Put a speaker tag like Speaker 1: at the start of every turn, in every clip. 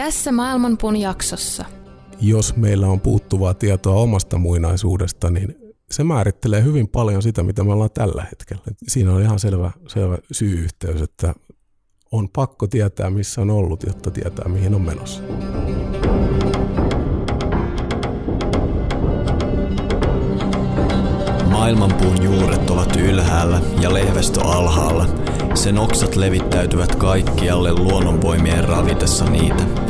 Speaker 1: Tässä Maailmanpuun jaksossa.
Speaker 2: Jos meillä on puuttuvaa tietoa omasta muinaisuudesta, niin se määrittelee hyvin paljon sitä, mitä me ollaan tällä hetkellä. Siinä on ihan selvä, selvä syy-yhteys, että on pakko tietää, missä on ollut, jotta tietää, mihin on menossa.
Speaker 3: Maailmanpuun juuret ovat ylhäällä ja lehvestö alhaalla. Sen oksat levittäytyvät kaikkialle luonnonvoimien ravitessa niitä.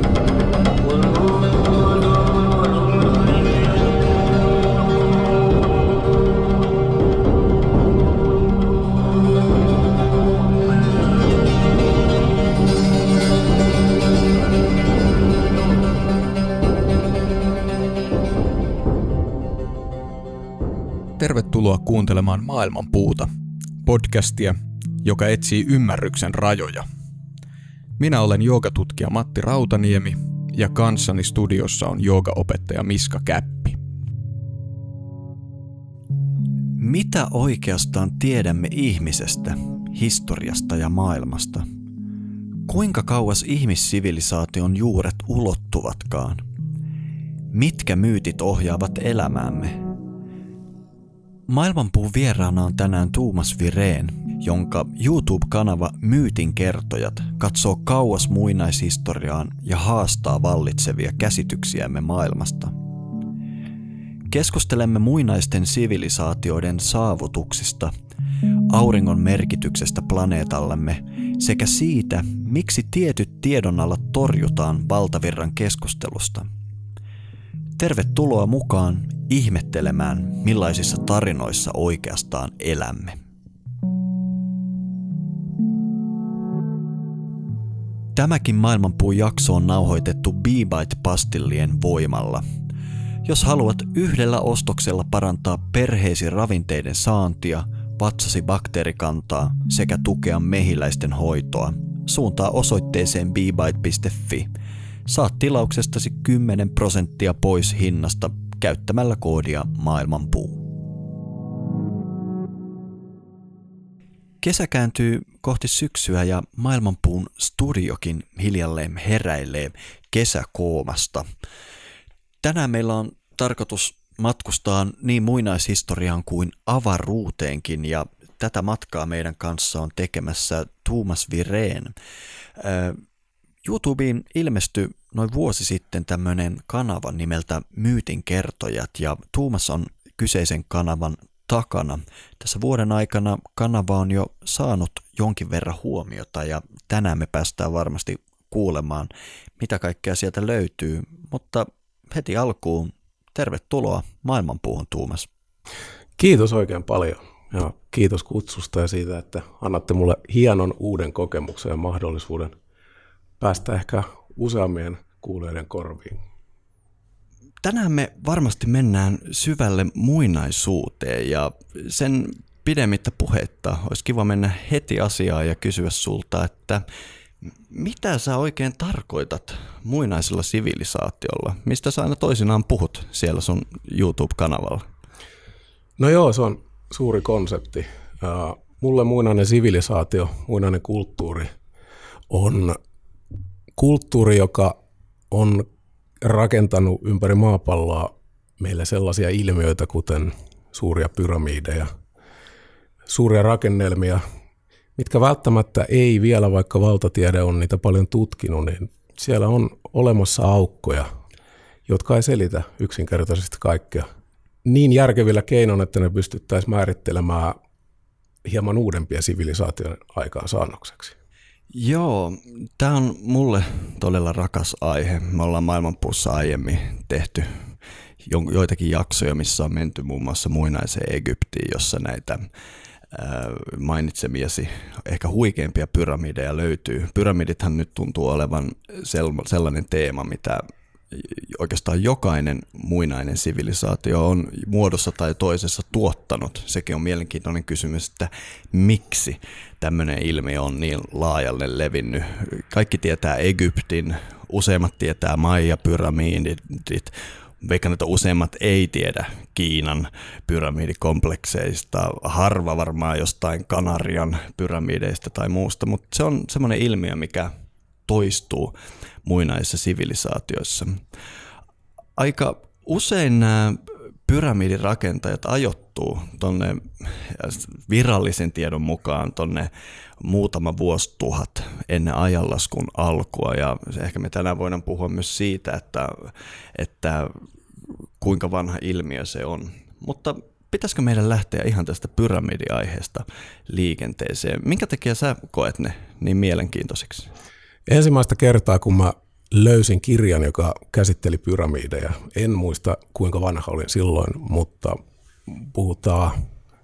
Speaker 4: Tervetuloa kuuntelemaan Maailmanpuuta, podcastia, joka etsii ymmärryksen rajoja. Minä olen joogatutkija Matti Rautaniemi ja kanssani studiossa on joogaopettaja Miska Käppi.
Speaker 3: Mitä oikeastaan tiedämme ihmisestä, historiasta ja maailmasta? Kuinka kauas ihmissivilisaation juuret ulottuvatkaan? Mitkä myytit ohjaavat elämäämme? Maailmanpuun vieraana on tänään Tuumas Vireen, jonka YouTube-kanava Myytin kertojat katsoo kauas muinaishistoriaan ja haastaa vallitsevia käsityksiämme maailmasta. Keskustelemme muinaisten sivilisaatioiden saavutuksista, auringon merkityksestä planeetallemme sekä siitä, miksi tietyt tiedonalat torjutaan valtavirran keskustelusta. Tervetuloa mukaan ihmettelemään, millaisissa tarinoissa oikeastaan elämme. Tämäkin maailmanpuun jakso on nauhoitettu B-Bite-pastillien voimalla. Jos haluat yhdellä ostoksella parantaa perheesi ravinteiden saantia, vatsasi bakteerikantaa sekä tukea mehiläisten hoitoa, suuntaa osoitteeseen bbite.fi. Saat tilauksestasi 10 prosenttia pois hinnasta käyttämällä koodia maailmanpuu. Kesä kääntyy kohti syksyä ja maailmanpuun studiokin hiljalleen heräilee kesäkoomasta. Tänään meillä on tarkoitus matkustaa niin muinaishistoriaan kuin avaruuteenkin ja tätä matkaa meidän kanssa on tekemässä Tuomas Vireen. YouTubeen ilmestyi noin vuosi sitten tämmöinen kanava nimeltä Myytin kertojat ja Tuumas on kyseisen kanavan takana. Tässä vuoden aikana kanava on jo saanut jonkin verran huomiota ja tänään me päästään varmasti kuulemaan, mitä kaikkea sieltä löytyy, mutta heti alkuun tervetuloa Maailmanpuuhun Tuumas.
Speaker 2: Kiitos oikein paljon ja kiitos kutsusta ja siitä, että annatte mulle hienon uuden kokemuksen ja mahdollisuuden päästä ehkä useammien kuulijoiden korviin.
Speaker 3: Tänään me varmasti mennään syvälle muinaisuuteen ja sen pidemmittä puhetta olisi kiva mennä heti asiaan ja kysyä sulta, että mitä sä oikein tarkoitat muinaisella sivilisaatiolla? Mistä sä aina toisinaan puhut siellä sun YouTube-kanavalla?
Speaker 2: No joo, se on suuri konsepti. Mulle muinainen sivilisaatio, muinainen kulttuuri on kulttuuri, joka on rakentanut ympäri maapalloa meille sellaisia ilmiöitä, kuten suuria pyramideja, suuria rakennelmia, mitkä välttämättä ei vielä, vaikka valtatiede on niitä paljon tutkinut, niin siellä on olemassa aukkoja, jotka ei selitä yksinkertaisesti kaikkea. Niin järkevillä keinoin, että ne pystyttäisiin määrittelemään hieman uudempia sivilisaation aikaansaannokseksi.
Speaker 3: Joo, tämä on mulle todella rakas aihe. Me ollaan maailmanpuussa aiemmin tehty joitakin jaksoja, missä on menty muun muassa muinaiseen Egyptiin, jossa näitä mainitsemiasi ehkä huikeimpia pyramideja löytyy. Pyramidithan nyt tuntuu olevan sellainen teema, mitä oikeastaan jokainen muinainen sivilisaatio on muodossa tai toisessa tuottanut. Sekin on mielenkiintoinen kysymys, että miksi tämmöinen ilmiö on niin laajalle levinnyt. Kaikki tietää Egyptin, useimmat tietää Maija-pyramidit, veikkaan, että useimmat ei tiedä Kiinan pyramidikomplekseista, harva varmaan jostain Kanarian pyramideista tai muusta, mutta se on semmoinen ilmiö, mikä toistuu muinaisissa sivilisaatioissa. Aika usein nämä pyramidirakentajat ajoittuu tonne virallisen tiedon mukaan tonne muutama vuosituhat ennen ajanlaskun alkua ja ehkä me tänään voidaan puhua myös siitä, että, että kuinka vanha ilmiö se on. Mutta pitäisikö meidän lähteä ihan tästä pyramidiaiheesta liikenteeseen? Minkä takia sä koet ne niin mielenkiintoisiksi?
Speaker 2: Ensimmäistä kertaa, kun mä löysin kirjan, joka käsitteli pyramideja. En muista, kuinka vanha olin silloin, mutta puhutaan,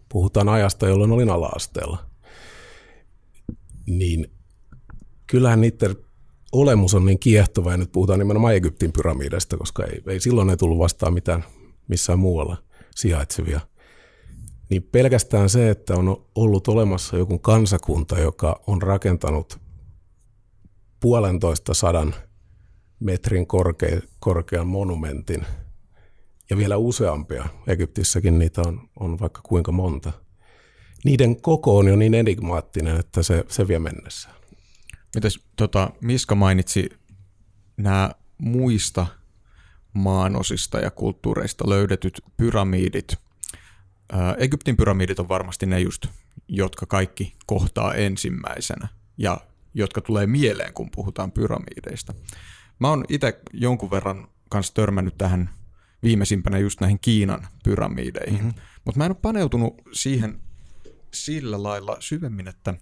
Speaker 2: puhutaan ajasta, jolloin olin ala-asteella. Niin kyllähän niiden olemus on niin kiehtova, ja nyt puhutaan nimenomaan Egyptin pyramideista, koska ei, ei silloin ei tullut vastaan mitään missään muualla sijaitsevia. Niin pelkästään se, että on ollut olemassa joku kansakunta, joka on rakentanut puolentoista sadan metrin korkea, korkean monumentin ja vielä useampia. Egyptissäkin niitä on, on vaikka kuinka monta. Niiden koko on jo niin enigmaattinen, että se, se vie mennessä.
Speaker 4: Mites tota, Miska mainitsi nämä muista maanosista ja kulttuureista löydetyt pyramidit. Ää, Egyptin pyramidit on varmasti ne just, jotka kaikki kohtaa ensimmäisenä ja jotka tulee mieleen, kun puhutaan pyramideista. Mä oon itse jonkun verran kanssa törmännyt tähän viimeisimpänä just näihin Kiinan pyramideihin, mm-hmm. mutta mä en ole paneutunut siihen sillä lailla syvemmin, että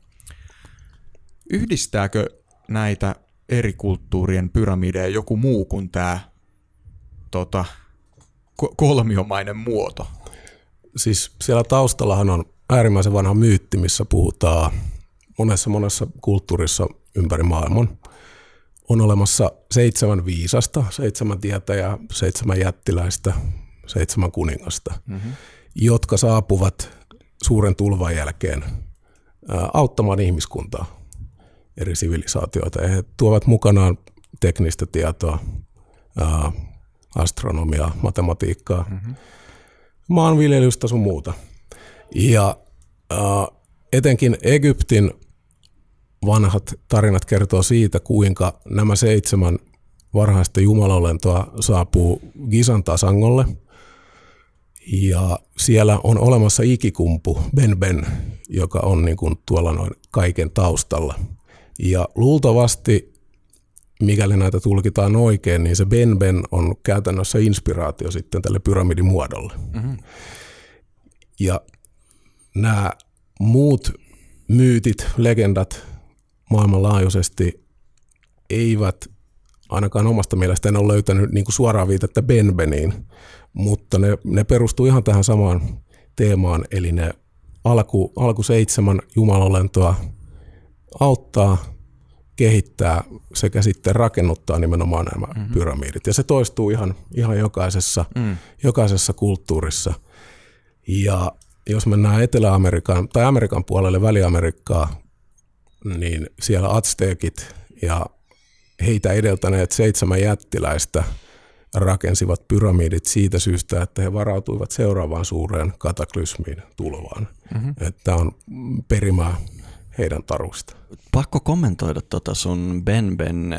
Speaker 4: yhdistääkö näitä eri kulttuurien pyramideja joku muu kuin tämä tota, kolmiomainen muoto?
Speaker 2: Siis siellä taustallahan on äärimmäisen vanha myytti, missä puhutaan monessa monessa kulttuurissa ympäri maailman on olemassa seitsemän viisasta, seitsemän tietäjää, seitsemän jättiläistä, seitsemän kuningasta, mm-hmm. jotka saapuvat suuren tulvan jälkeen auttamaan ihmiskuntaa, eri sivilisaatioita. Ja he tuovat mukanaan teknistä tietoa, astronomiaa, matematiikkaa, mm-hmm. maanviljelystä sun muuta. Ja etenkin Egyptin vanhat tarinat kertoo siitä, kuinka nämä seitsemän varhaista jumalolentoa saapuu Gisan tasangolle. Ja siellä on olemassa ikikumpu, Ben Ben, joka on niin kuin tuolla noin kaiken taustalla. Ja luultavasti, mikäli näitä tulkitaan oikein, niin se Ben Ben on käytännössä inspiraatio sitten tälle pyramidimuodolle. Mm-hmm. Ja nämä muut myytit, legendat, maailmanlaajuisesti eivät ainakaan omasta mielestä en ole löytänyt niin kuin suoraan viitettä Benbeniin, mutta ne, ne perustuu ihan tähän samaan teemaan, eli ne alku, alku seitsemän jumalolentoa auttaa, kehittää sekä sitten rakennuttaa nimenomaan nämä mm-hmm. pyramidit. Ja se toistuu ihan, ihan jokaisessa, mm. jokaisessa kulttuurissa. Ja jos mennään Etelä-Amerikan tai Amerikan puolelle, Väli-Amerikkaa, niin siellä Aztekit ja heitä edeltäneet seitsemän jättiläistä rakensivat pyramidit siitä syystä, että he varautuivat seuraavaan suureen kataklysmiin tulvaan. Mm-hmm. Että on perimää heidän taruista.
Speaker 3: Pakko kommentoida tuota sun Ben Ben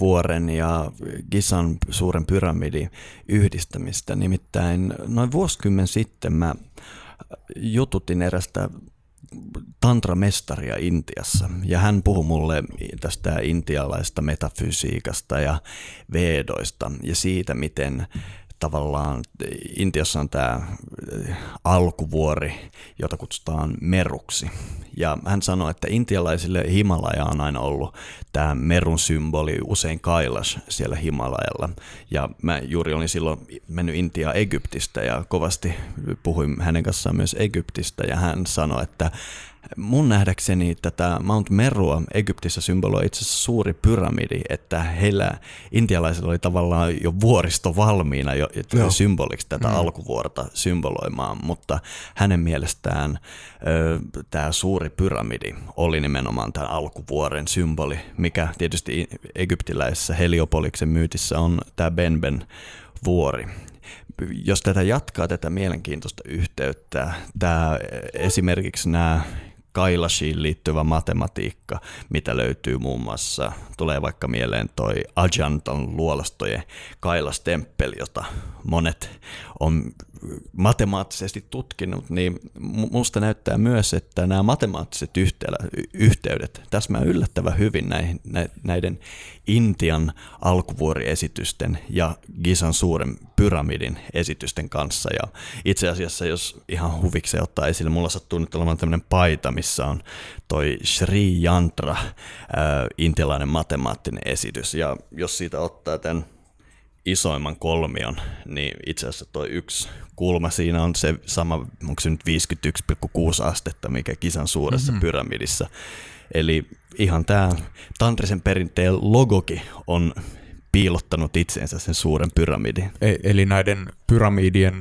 Speaker 3: vuoren ja Gisan suuren pyramidin yhdistämistä. Nimittäin noin vuosikymmen sitten mä jututin erästä tantramestaria Intiassa. Ja hän puhui mulle tästä intialaista metafysiikasta ja vedoista ja siitä, miten tavallaan Intiassa on tämä äh, alkuvuori, jota kutsutaan meruksi. Ja hän sanoi, että intialaisille Himalaja on aina ollut tämä merun symboli, usein Kailas siellä Himalajalla. Ja mä juuri olin silloin mennyt Intiaa Egyptistä ja kovasti puhuin hänen kanssaan myös Egyptistä ja hän sanoi, että mun nähdäkseni tätä Mount Merua Egyptissä symboloi itse asiassa suuri pyramidi, että heillä intialaisilla oli tavallaan jo vuoristo valmiina jo, Joo. symboliksi tätä mm. alkuvuorta symboloimaan, mutta hänen mielestään tämä suuri pyramidi oli nimenomaan tämän alkuvuoren symboli, mikä tietysti egyptiläisessä Heliopoliksen myytissä on tämä Benben vuori jos tätä jatkaa, tätä mielenkiintoista yhteyttä, tämä esimerkiksi nämä Kailashiin liittyvä matematiikka, mitä löytyy muun muassa, tulee vaikka mieleen toi Ajantan luolastojen Kailastemppeli, jota monet on matemaattisesti tutkinut, niin musta näyttää myös, että nämä matemaattiset yhteydet täsmää yllättävän hyvin näihin, näiden Intian alkuvuoriesitysten ja Gisan suuren pyramidin esitysten kanssa. Ja itse asiassa, jos ihan huvikseen ottaa esille, mulla sattuu nyt olemaan tämmöinen paita, missä on toi Sri Yantra, äh, intialainen matemaattinen esitys. Ja jos siitä ottaa tämän isoimman kolmion, niin itse asiassa tuo yksi kulma siinä on se sama, onko se nyt 51,6 astetta, mikä kisan suuressa mm-hmm. pyramidissa. Eli ihan tämä Tantrisen perinteen logoki on piilottanut itseensä sen suuren pyramidin.
Speaker 4: E- eli näiden pyramidien,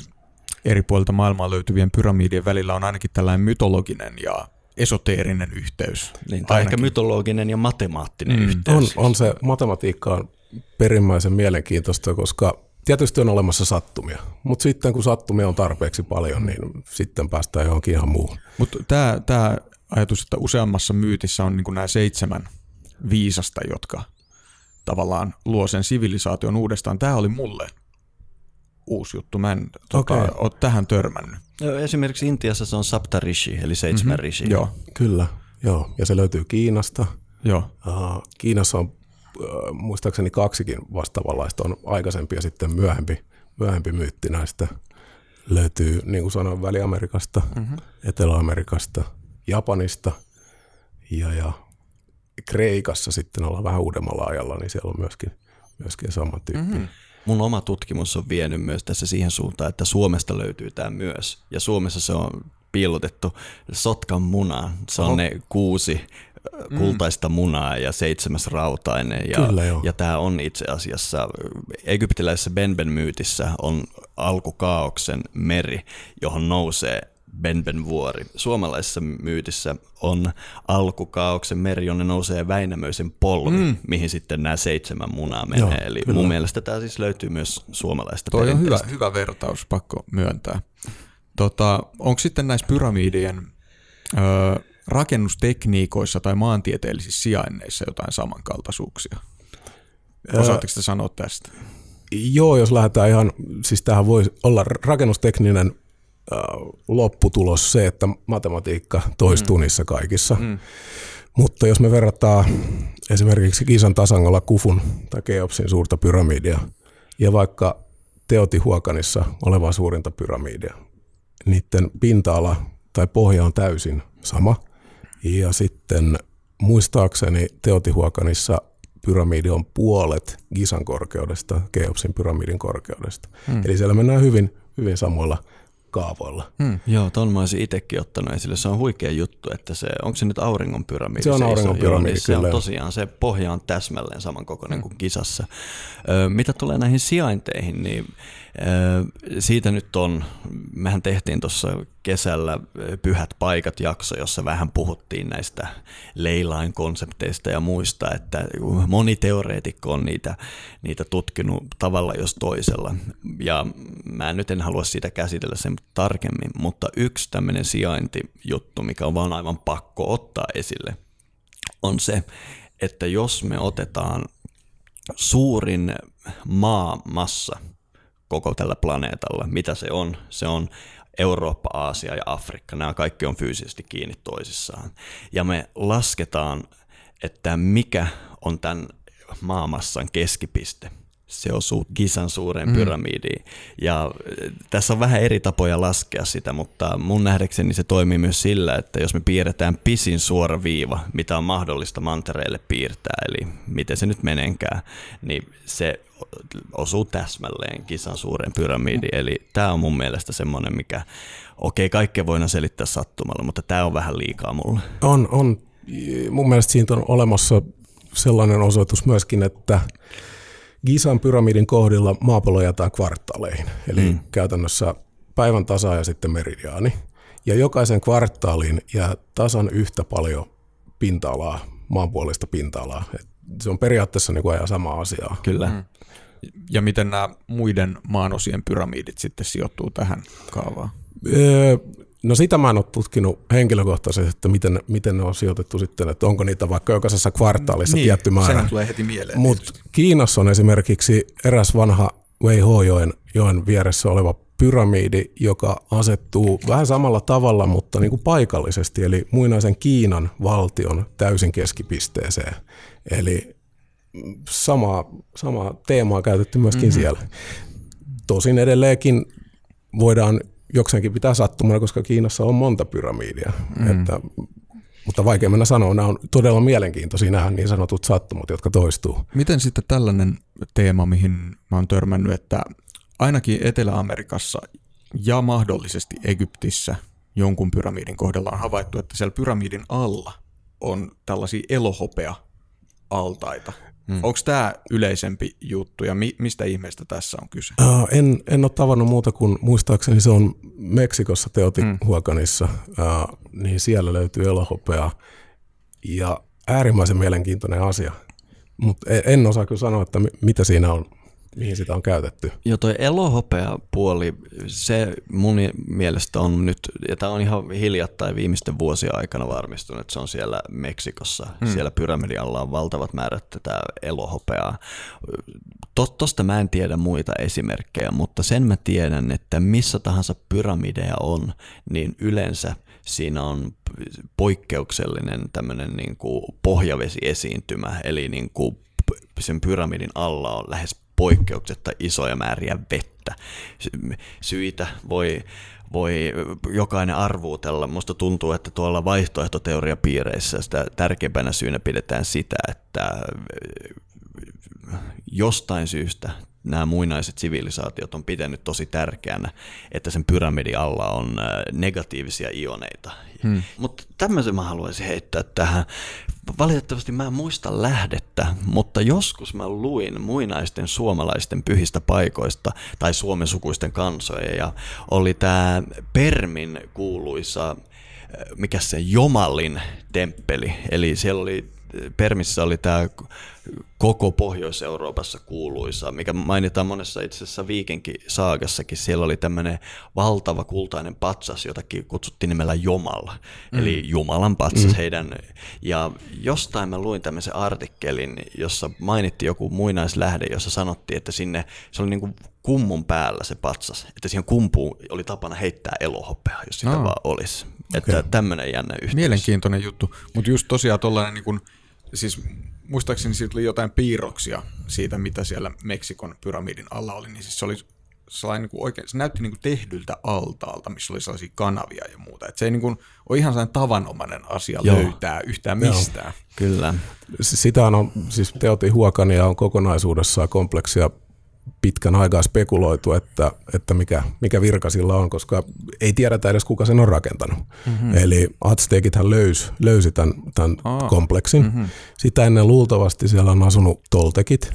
Speaker 4: eri puolilta maailmaa löytyvien pyramidien välillä on ainakin tällainen mytologinen ja esoteerinen yhteys.
Speaker 3: Niin, tai ehkä mytologinen ja matemaattinen mm. yhteys.
Speaker 2: On, on se, matematiikka on perimmäisen mielenkiintoista, koska tietysti on olemassa sattumia, mutta sitten kun sattumia on tarpeeksi paljon, niin sitten päästään johonkin ihan muuhun.
Speaker 4: Mutta tämä, tämä ajatus, että useammassa myytissä on niin nämä seitsemän viisasta, jotka tavallaan luo sen sivilisaation uudestaan. Tämä oli mulle uusi juttu. Mä en tota, okay. ole tähän törmännyt.
Speaker 3: Esimerkiksi Intiassa se on Saptarishi, eli seitsemän mm-hmm. rishi.
Speaker 2: Joo. Kyllä, joo. Ja se löytyy Kiinasta.
Speaker 4: Joo.
Speaker 2: Uh, Kiinassa on muistaakseni kaksikin vastaavanlaista. On aikaisempi ja sitten myöhempi, myöhempi myytti näistä. Löytyy, niin kuin sanoin, Väli-Amerikasta, mm-hmm. Etelä-Amerikasta, Japanista ja, ja Kreikassa sitten ollaan vähän uudemmalla ajalla, niin siellä on myöskin, myöskin saman tyyppi. Mm-hmm.
Speaker 3: Mun oma tutkimus on vienyt myös tässä siihen suuntaan, että Suomesta löytyy tämä myös. Ja Suomessa se on piilotettu sotkan munaan. Se on Oho. ne kuusi. Kultaista munaa ja seitsemäs rautainen. Ja, Kyllä, ja tämä on itse asiassa egyptiläisessä Benben myytissä on alkukaauksen meri, johon nousee Benben vuori. Suomalaisessa myytissä on alkukaauksen meri, jonne nousee Väinämöisen polvi, mm. mihin sitten nämä seitsemän munaa menee. Joo, Eli kyllä. mun mielestä tämä siis löytyy myös suomalaista
Speaker 4: Toi on hyvä, hyvä vertaus, pakko myöntää. Tota, onko sitten näissä pyramidien ö, rakennustekniikoissa tai maantieteellisissä sijainneissa jotain samankaltaisuuksia? Osaatteko te sanoa tästä?
Speaker 2: Joo, jos lähdetään ihan, siis tähän voi olla rakennustekninen lopputulos se, että matematiikka toistuu mm. niissä kaikissa. Mm. Mutta jos me verrataan esimerkiksi Kisan tasangolla Kufun tai Keopsin suurta pyramidia ja vaikka Teotihuakanissa olevaa suurinta pyramidia, niiden pinta-ala tai pohja on täysin sama. Ja sitten muistaakseni Teotihuakanissa pyramidi on puolet Gisan korkeudesta, Keopsin pyramidin korkeudesta. Hmm. Eli siellä mennään hyvin, hyvin samoilla kaavoilla.
Speaker 3: Hmm. Joo, ton mä olisin itsekin ottanut esille. Se on huikea juttu, että se, onko se nyt auringon pyramidi?
Speaker 2: Se on auringon pyramidi, niin
Speaker 3: Se on tosiaan, se pohja on täsmälleen samankokoinen hmm. kuin kisassa. Ö, mitä tulee näihin sijainteihin, niin siitä nyt on, mehän tehtiin tuossa kesällä Pyhät paikat jakso, jossa vähän puhuttiin näistä leilain konsepteista ja muista, että moni teoreetikko on niitä, niitä tutkinut tavalla jos toisella. Ja mä nyt en halua siitä käsitellä sen tarkemmin, mutta yksi tämmöinen sijaintijuttu, mikä on vaan aivan pakko ottaa esille, on se, että jos me otetaan suurin maamassa – koko tällä planeetalla. Mitä se on? Se on Eurooppa, Aasia ja Afrikka. Nämä kaikki on fyysisesti kiinni toisissaan. Ja me lasketaan, että mikä on tämän maamassan keskipiste. Se osuu Gisan suureen mm. pyramidiin. Ja tässä on vähän eri tapoja laskea sitä, mutta mun nähdäkseni se toimii myös sillä, että jos me piirretään pisin suora viiva, mitä on mahdollista mantereille piirtää, eli miten se nyt menenkään, niin se osuu täsmälleen Gisan suureen pyramidiin. Eli tämä on mun mielestä semmoinen, mikä, okei, kaikkea voidaan selittää sattumalla, mutta tämä on vähän liikaa mulle.
Speaker 2: On, on. Mun mielestä siitä on olemassa sellainen osoitus myöskin, että Gisan pyramidin kohdilla maapallo jätään kvartaaleihin, eli mm. käytännössä päivän tasa ja sitten meridiaani. Ja jokaisen kvartaaliin jää tasan yhtä paljon pinta-alaa, maanpuolista pinta-alaa. Et se on periaatteessa niin kuin sama asia.
Speaker 3: Kyllä. Mm.
Speaker 4: Ja miten nämä muiden maanosien pyramidit sitten sijoittuu tähän kaavaan?
Speaker 2: Öö, No sitä mä en ole tutkinut henkilökohtaisesti, että miten, miten ne on sijoitettu sitten, että onko niitä vaikka jokaisessa kvartaalissa
Speaker 4: niin,
Speaker 2: tietty määrä.
Speaker 4: Sehän tulee heti mieleen.
Speaker 2: Mutta Kiinassa on esimerkiksi eräs vanha Wei Ho-joen joen vieressä oleva pyramidi, joka asettuu vähän samalla tavalla, mutta niin kuin paikallisesti, eli muinaisen Kiinan valtion täysin keskipisteeseen. Eli samaa, samaa teemaa käytetty myöskin mm-hmm. siellä. Tosin edelleenkin voidaan jokseenkin pitää sattumana, koska Kiinassa on monta pyramidia. Mm. Että, mutta vaikea mennä sanoa, nämä on todella mielenkiintoisia nämä niin sanotut sattumat, jotka toistuu.
Speaker 4: Miten sitten tällainen teema, mihin mä oon törmännyt, että ainakin Etelä-Amerikassa ja mahdollisesti Egyptissä jonkun pyramidin kohdalla on havaittu, että siellä pyramidin alla on tällaisia elohopea altaita. Hmm. Onko tämä yleisempi juttu ja mi- mistä ihmeestä tässä on kyse?
Speaker 2: Uh, en, en ole tavannut muuta kuin muistaakseni se on Meksikossa Teotihuacanissa, hmm. uh, niin siellä löytyy elohopea ja äärimmäisen mielenkiintoinen asia. Mutta en, en osaa kyllä sanoa, että mitä siinä on mihin sitä on käytetty.
Speaker 3: Joo, toi elohopea puoli, se mun mielestä on nyt, ja tämä on ihan hiljattain viimeisten vuosien aikana varmistunut, että se on siellä Meksikossa, hmm. siellä pyramidin alla on valtavat määrät tätä elohopeaa. Tosta mä en tiedä muita esimerkkejä, mutta sen mä tiedän, että missä tahansa pyramideja on, niin yleensä siinä on poikkeuksellinen tämmöinen niin kuin pohjavesiesiintymä, eli niin kuin sen pyramidin alla on lähes poikkeuksetta isoja määriä vettä. Syitä voi, voi jokainen arvuutella. Musta tuntuu, että tuolla vaihtoehtoteoriapiireissä sitä tärkeimpänä syynä pidetään sitä, että jostain syystä nämä muinaiset sivilisaatiot on pitänyt tosi tärkeänä, että sen pyramidin alla on äh, negatiivisia ioneita. Hmm. Mutta tämmöisen mä haluaisin heittää tähän. Valitettavasti mä en muista lähdettä, mutta joskus mä luin muinaisten suomalaisten pyhistä paikoista tai suomen sukuisten kansoja ja oli tämä Permin kuuluisa äh, mikä se Jomallin temppeli, eli siellä oli Permissä oli tämä koko Pohjois-Euroopassa kuuluisa, mikä mainitaan monessa itse asiassa Viikenkin saagassakin. Siellä oli tämmöinen valtava kultainen patsas, jotakin kutsuttiin nimellä Jomala, mm. eli Jumalan patsas mm. heidän. Ja jostain mä luin tämmöisen artikkelin, jossa mainittiin joku muinaislähde, jossa sanottiin, että sinne se oli niin kuin kummun päällä se patsas, että siihen kumpuun oli tapana heittää elohopea, jos sitä no. vaan olisi. Että okay. tämmöinen jännä yhteys.
Speaker 4: Mielenkiintoinen juttu, mutta just tosiaan tuollainen niin kuin siis muistaakseni siitä oli jotain piirroksia siitä, mitä siellä Meksikon pyramidin alla oli, niin siis se oli sellainen niin kuin oikein, se näytti niin kuin tehdyltä altaalta, missä oli sellaisia kanavia ja muuta. Et se ei niin kuin ole ihan sellainen tavanomainen asia Joo. löytää yhtään mistään. Joo.
Speaker 3: Kyllä.
Speaker 2: Sitä on, siis Teotihuakania on kokonaisuudessaan kompleksia pitkän aikaa spekuloitu, että, että mikä, mikä virka sillä on, koska ei tiedetä edes kuka sen on rakentanut. Mm-hmm. Eli Aztekithän löysi, löysi tämän, tämän oh. kompleksin. Mm-hmm. Sitä ennen luultavasti siellä on asunut toltekit,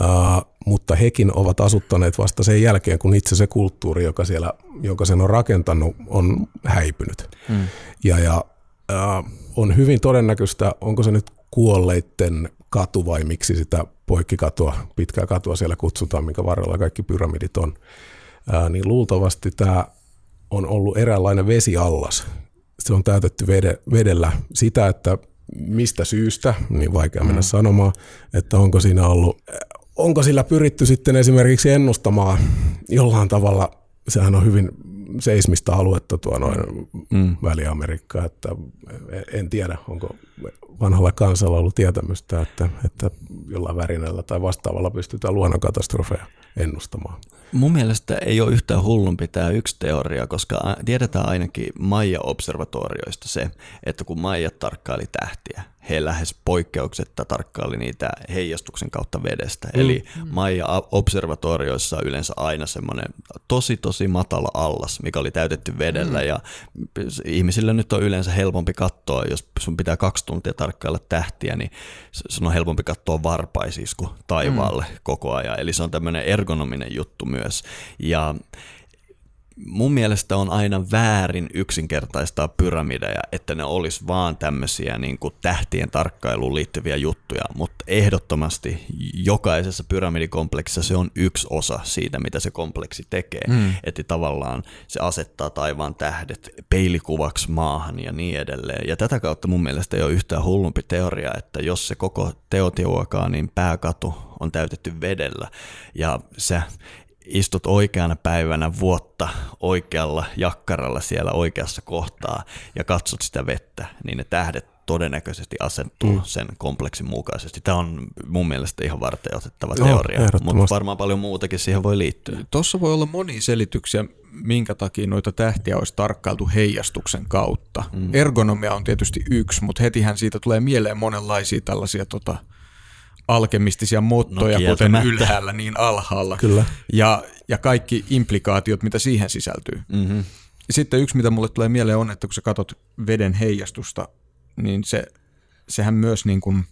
Speaker 2: uh, mutta hekin ovat asuttaneet vasta sen jälkeen, kun itse se kulttuuri, joka, siellä, joka sen on rakentanut, on häipynyt. Mm. Ja, ja uh, on hyvin todennäköistä, onko se nyt kuolleiden katu vai miksi sitä poikkikatua, pitkää katua siellä kutsutaan, minkä varrella kaikki pyramidit on, ää, niin luultavasti tämä on ollut eräänlainen vesiallas. Se on täytetty vede, vedellä sitä, että mistä syystä, niin vaikea mennä mm. sanomaan, että onko siinä ollut, onko sillä pyritty sitten esimerkiksi ennustamaan jollain tavalla, sehän on hyvin seismistä aluetta tuo noin mm. Väli-Amerikka, että en tiedä, onko vanhalla kansalla ollut tietämystä, että, että jollain värinällä tai vastaavalla pystytään luonnonkatastrofeja ennustamaan.
Speaker 3: Mun mielestä ei ole yhtään hullumpi tämä yksi teoria, koska tiedetään ainakin Maija-observatorioista se, että kun Maija tarkkaili tähtiä, he lähes poikkeuksetta tarkkaili niitä heijastuksen kautta vedestä. Mm. Eli Maija-observatorioissa on yleensä aina semmoinen tosi tosi matala allas, mikä oli täytetty vedellä mm. ja ihmisille nyt on yleensä helpompi katsoa, jos sun pitää kaksi tuntia tarkkailla tähtiä, niin sun on helpompi katsoa varpaisisku taivaalle mm. koko ajan. Eli se on tämmöinen ergonominen juttu myös. Ja mun mielestä on aina väärin yksinkertaistaa pyramideja, että ne olisi vaan tämmöisiä niin kuin tähtien tarkkailuun liittyviä juttuja, mutta ehdottomasti jokaisessa pyramidikompleksissa se on yksi osa siitä, mitä se kompleksi tekee. Mm. Että tavallaan se asettaa taivaan tähdet peilikuvaksi maahan ja niin edelleen. Ja tätä kautta mun mielestä ei ole yhtään hullumpi teoria, että jos se koko teotiuakaan, niin pääkatu on täytetty vedellä ja sä istut oikeana päivänä vuotta oikealla jakkaralla siellä oikeassa kohtaa ja katsot sitä vettä, niin ne tähdet todennäköisesti asettuu mm. sen kompleksin mukaisesti. Tämä on mun mielestä ihan varten otettava Joo, teoria, mutta varmaan paljon muutakin siihen voi liittyä.
Speaker 4: Tuossa voi olla monia selityksiä, minkä takia noita tähtiä olisi tarkkailtu heijastuksen kautta. Mm. Ergonomia on tietysti yksi, mutta hetihän siitä tulee mieleen monenlaisia tällaisia tota, alkemistisia mottoja, no, kuten ylhäällä niin alhaalla.
Speaker 2: Kyllä.
Speaker 4: Ja, ja kaikki implikaatiot, mitä siihen sisältyy. Mm-hmm. Sitten yksi, mitä mulle tulee mieleen on, että kun sä katsot veden heijastusta, niin se, sehän myös niin kuin,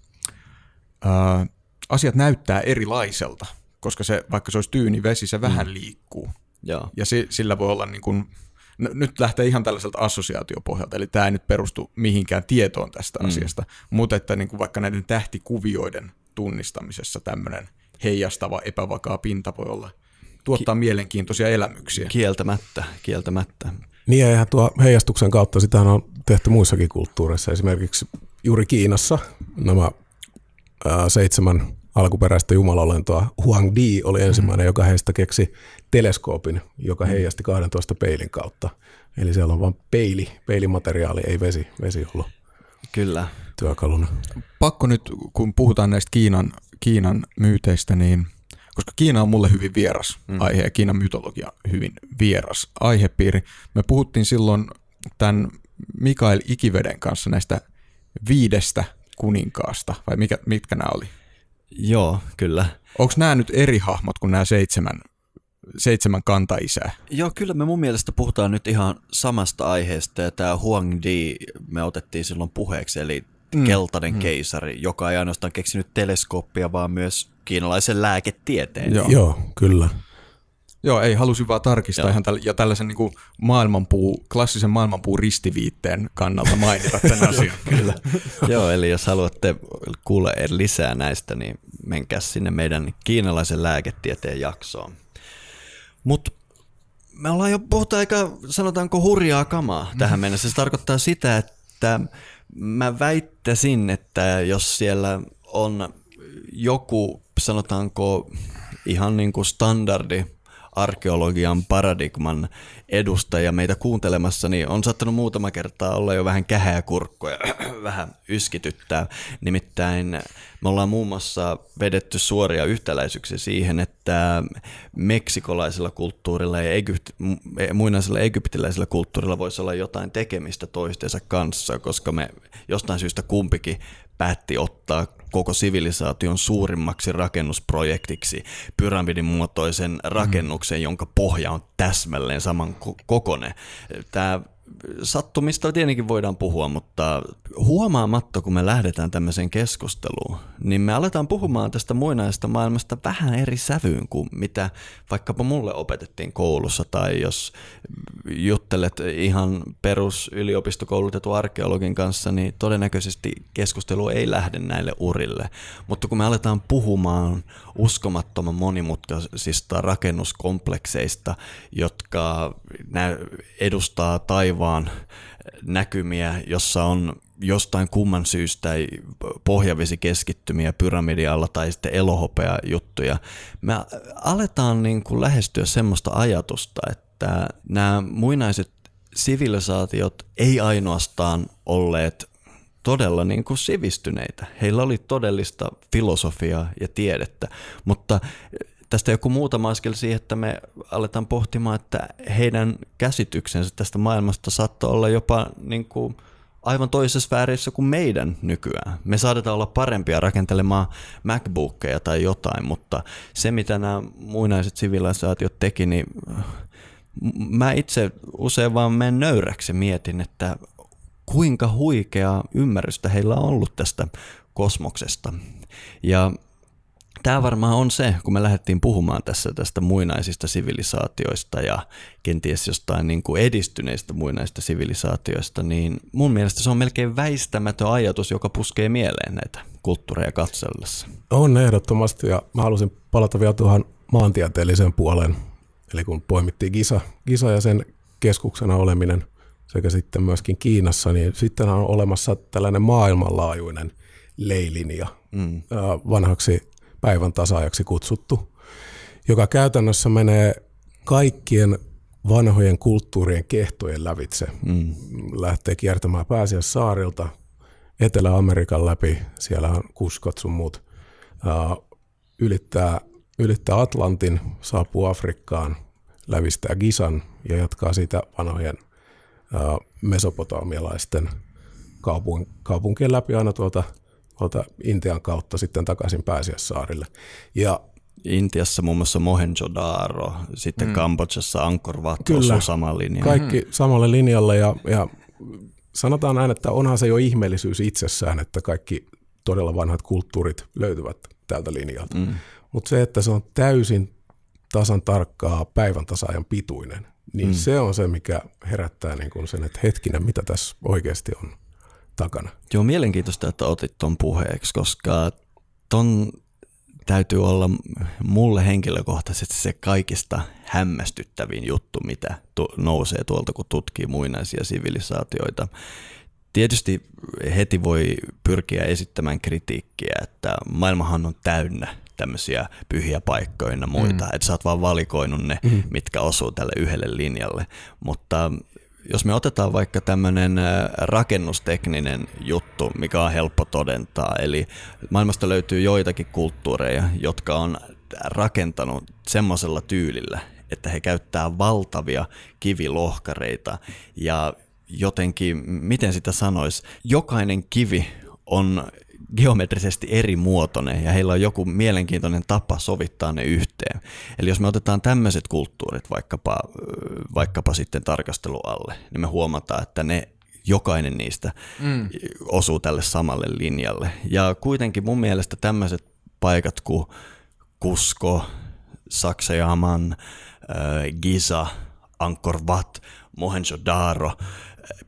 Speaker 4: ää, asiat näyttää erilaiselta, koska se, vaikka se olisi tyyni vesi, se vähän mm. liikkuu.
Speaker 3: Ja,
Speaker 4: ja si, sillä voi olla niin kuin, no, nyt lähtee ihan tällaiselta assosiaatiopohjalta, eli tämä ei nyt perustu mihinkään tietoon tästä mm. asiasta, mutta että niin kuin vaikka näiden tähtikuvioiden tunnistamisessa tämmöinen heijastava epävakaa pinta voi olla tuottaa Ki- mielenkiintoisia elämyksiä.
Speaker 3: Kieltämättä, kieltämättä.
Speaker 2: Niin ja eihän tuo heijastuksen kautta sitä on tehty muissakin kulttuureissa. Esimerkiksi juuri Kiinassa nämä ää, seitsemän alkuperäistä jumalolentoa. Huang Di oli ensimmäinen, mm. joka heistä keksi teleskoopin, joka mm-hmm. heijasti 12 peilin kautta. Eli siellä on vain peili, peilimateriaali, ei vesi, vesi ollut.
Speaker 3: Kyllä
Speaker 2: työkaluna.
Speaker 4: Pakko nyt, kun puhutaan näistä Kiinan, Kiinan myyteistä, niin koska Kiina on mulle hyvin vieras mm. aihe ja Kiinan mytologia hyvin vieras aihepiiri. Me puhuttiin silloin tämän Mikael Ikiveden kanssa näistä viidestä kuninkaasta, vai mikä, mitkä nämä oli?
Speaker 3: Joo, kyllä.
Speaker 4: Onko nämä nyt eri hahmot kuin nämä seitsemän, seitsemän kantaisää?
Speaker 3: Joo, kyllä me mun mielestä puhutaan nyt ihan samasta aiheesta, ja tämä Huang Di me otettiin silloin puheeksi, eli mm. keltainen mm. keisari, joka ei ainoastaan keksinyt teleskooppia, vaan myös kiinalaisen lääketieteen.
Speaker 2: Joo, Joo kyllä.
Speaker 4: Joo, ei, halusin vaan tarkistaa Joo. ihan täl- ja tällaisen niin kuin maailmanpuu, klassisen maailmanpuu ristiviitteen kannalta mainita tämän asian.
Speaker 3: Kyllä. Joo, eli jos haluatte kuulla lisää näistä, niin menkää sinne meidän kiinalaisen lääketieteen jaksoon. Mutta me ollaan jo puhuttu aika, sanotaanko hurjaa kamaa tähän mennessä. Se tarkoittaa sitä, että Mä väittäisin, että jos siellä on joku, sanotaanko ihan niin kuin standardi arkeologian paradigman edustaja meitä kuuntelemassa, niin on saattanut muutama kertaa olla jo vähän kähää kurkkoja, vähän yskityttää. Nimittäin me ollaan muun muassa vedetty suoria yhtäläisyyksiä siihen, että meksikolaisella kulttuurilla ja Egypt, muinaisella egyptiläisellä kulttuurilla voisi olla jotain tekemistä toistensa kanssa, koska me jostain syystä kumpikin päätti ottaa koko sivilisaation suurimmaksi rakennusprojektiksi pyramidin muotoisen rakennuksen, jonka pohja on täsmälleen saman kokoinen. Tämä sattumista tietenkin voidaan puhua, mutta huomaamatta, kun me lähdetään tämmöiseen keskusteluun, niin me aletaan puhumaan tästä muinaisesta maailmasta vähän eri sävyyn kuin mitä vaikkapa mulle opetettiin koulussa, tai jos juttelet ihan perus yliopistokoulutetun arkeologin kanssa, niin todennäköisesti keskustelu ei lähde näille urille. Mutta kun me aletaan puhumaan uskomattoman monimutkaisista rakennuskomplekseista, jotka edustaa taivaan näkymiä, jossa on jostain kumman syystä pohjavesikeskittymiä pyramidialla tai sitten elohopea juttuja. Me aletaan niin kuin lähestyä semmoista ajatusta, että nämä muinaiset sivilisaatiot ei ainoastaan olleet todella niin kuin sivistyneitä. Heillä oli todellista filosofiaa ja tiedettä, mutta tästä joku muutama askel siihen, että me aletaan pohtimaan, että heidän käsityksensä tästä maailmasta saattaa olla jopa niin kuin aivan toisessa sfäärissä kuin meidän nykyään. Me saadetaan olla parempia rakentelemaan MacBookeja tai jotain, mutta se mitä nämä muinaiset sivilisaatiot teki, niin mä itse usein vaan menen nöyräksi mietin, että kuinka huikeaa ymmärrystä heillä on ollut tästä kosmoksesta. Ja tämä varmaan on se, kun me lähdettiin puhumaan tässä tästä muinaisista sivilisaatioista ja kenties jostain niin kuin edistyneistä muinaisista sivilisaatioista, niin mun mielestä se on melkein väistämätön ajatus, joka puskee mieleen näitä kulttuureja katsellessa.
Speaker 2: On ehdottomasti ja mä halusin palata vielä tuohon maantieteelliseen puoleen. Eli kun poimittiin Gisa, Gisa ja sen keskuksena oleminen sekä sitten myöskin Kiinassa, niin sitten on olemassa tällainen maailmanlaajuinen leilinja, mm. vanhaksi päivän tasaajaksi kutsuttu, joka käytännössä menee kaikkien vanhojen kulttuurien kehtojen lävitse. Mm. Lähtee kiertämään saarilta Etelä-Amerikan läpi, siellä on kuskot sun muut, ylittää, ylittää Atlantin, saapuu Afrikkaan, lävistää Gisan ja jatkaa siitä vanhojen mesopotamialaisten kaupunkien läpi aina tuolta tuolta Intian kautta sitten takaisin Pääsiäissaarille.
Speaker 3: Ja Intiassa muun muassa Mohenjo-Daro, sitten mm. Kambodžassa Angkor Wat Kyllä, saman linjalle.
Speaker 2: kaikki mm. samalle linjalle ja, ja sanotaan näin, että onhan se jo ihmeellisyys itsessään, että kaikki todella vanhat kulttuurit löytyvät tältä linjalta. Mm. Mutta se, että se on täysin tasan tarkkaa päivän tasaajan pituinen, niin mm. se on se, mikä herättää niin kuin sen, että hetkinen, mitä tässä oikeasti on takana.
Speaker 3: Joo, mielenkiintoista, että otit tuon puheeksi, koska ton täytyy olla mulle henkilökohtaisesti se kaikista hämmästyttävin juttu, mitä nousee tuolta, kun tutkii muinaisia sivilisaatioita. Tietysti heti voi pyrkiä esittämään kritiikkiä, että maailmahan on täynnä tämmöisiä pyhiä paikkoja ja muita, mm. että sä oot vaan valikoinut ne, mm. mitkä osuu tälle yhdelle linjalle, mutta jos me otetaan vaikka tämmöinen rakennustekninen juttu, mikä on helppo todentaa, eli maailmasta löytyy joitakin kulttuureja, jotka on rakentanut semmoisella tyylillä, että he käyttää valtavia kivilohkareita. Ja jotenkin, miten sitä sanoisi, jokainen kivi on geometrisesti eri muotoinen ja heillä on joku mielenkiintoinen tapa sovittaa ne yhteen. Eli jos me otetaan tämmöiset kulttuurit vaikkapa, vaikkapa sitten tarkastelualle, niin me huomataan, että ne jokainen niistä mm. osuu tälle samalle linjalle. Ja kuitenkin mun mielestä tämmöiset paikat kuin Kusko, Saksajaman, Giza, Angkor Wat, Mohenjo-Daro,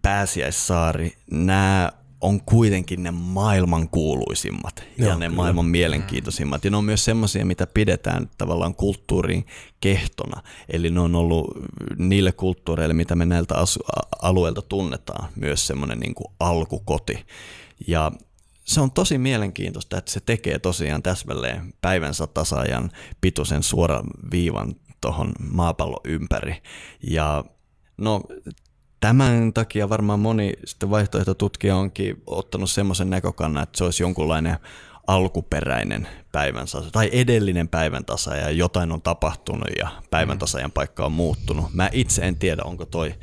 Speaker 3: Pääsiäissaari, nämä on kuitenkin ne maailman kuuluisimmat Joo, ja ne kyllä. maailman mielenkiintoisimmat. Ja ne on myös semmoisia, mitä pidetään tavallaan kulttuurin kehtona. Eli ne on ollut niille kulttuureille, mitä me näiltä asu- alueilta tunnetaan, myös semmoinen niin kuin alkukoti. Ja se on tosi mielenkiintoista, että se tekee tosiaan täsmälleen päivänsä tasaajan pituisen suoran viivan tuohon maapallon ympäri. Ja no Tämän takia varmaan moni sitten vaihtoehtotutkija onkin ottanut semmoisen näkökannan, että se olisi jonkunlainen alkuperäinen päivän tasa, tai edellinen päivän tasa ja jotain on tapahtunut ja päivän tasajan paikka on muuttunut. Mä itse en tiedä, onko toi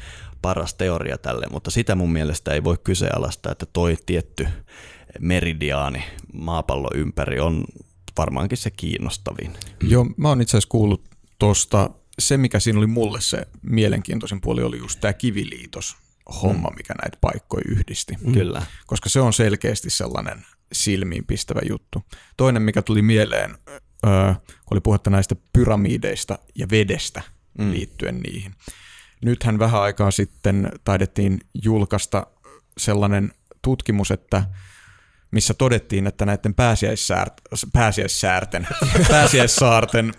Speaker 3: paras teoria tälle, mutta sitä mun mielestä ei voi kyseenalaistaa, että toi tietty meridiaani maapallon ympäri on varmaankin se kiinnostavin.
Speaker 4: Joo, mä oon itse asiassa kuullut tuosta se, mikä siinä oli mulle se mielenkiintoisin puoli, oli just tämä kiviliitos homma, mm. mikä näitä paikkoja yhdisti.
Speaker 3: Mm. Kyllä.
Speaker 4: Koska se on selkeästi sellainen silmiinpistävä juttu. Toinen, mikä tuli mieleen, öö, oli puhetta näistä pyramideista ja vedestä mm. liittyen niihin. Nythän vähän aikaa sitten taidettiin julkaista sellainen tutkimus, että missä todettiin, että näiden pääsiäissäärten, pääsiäissäärten, pääsiäissaarten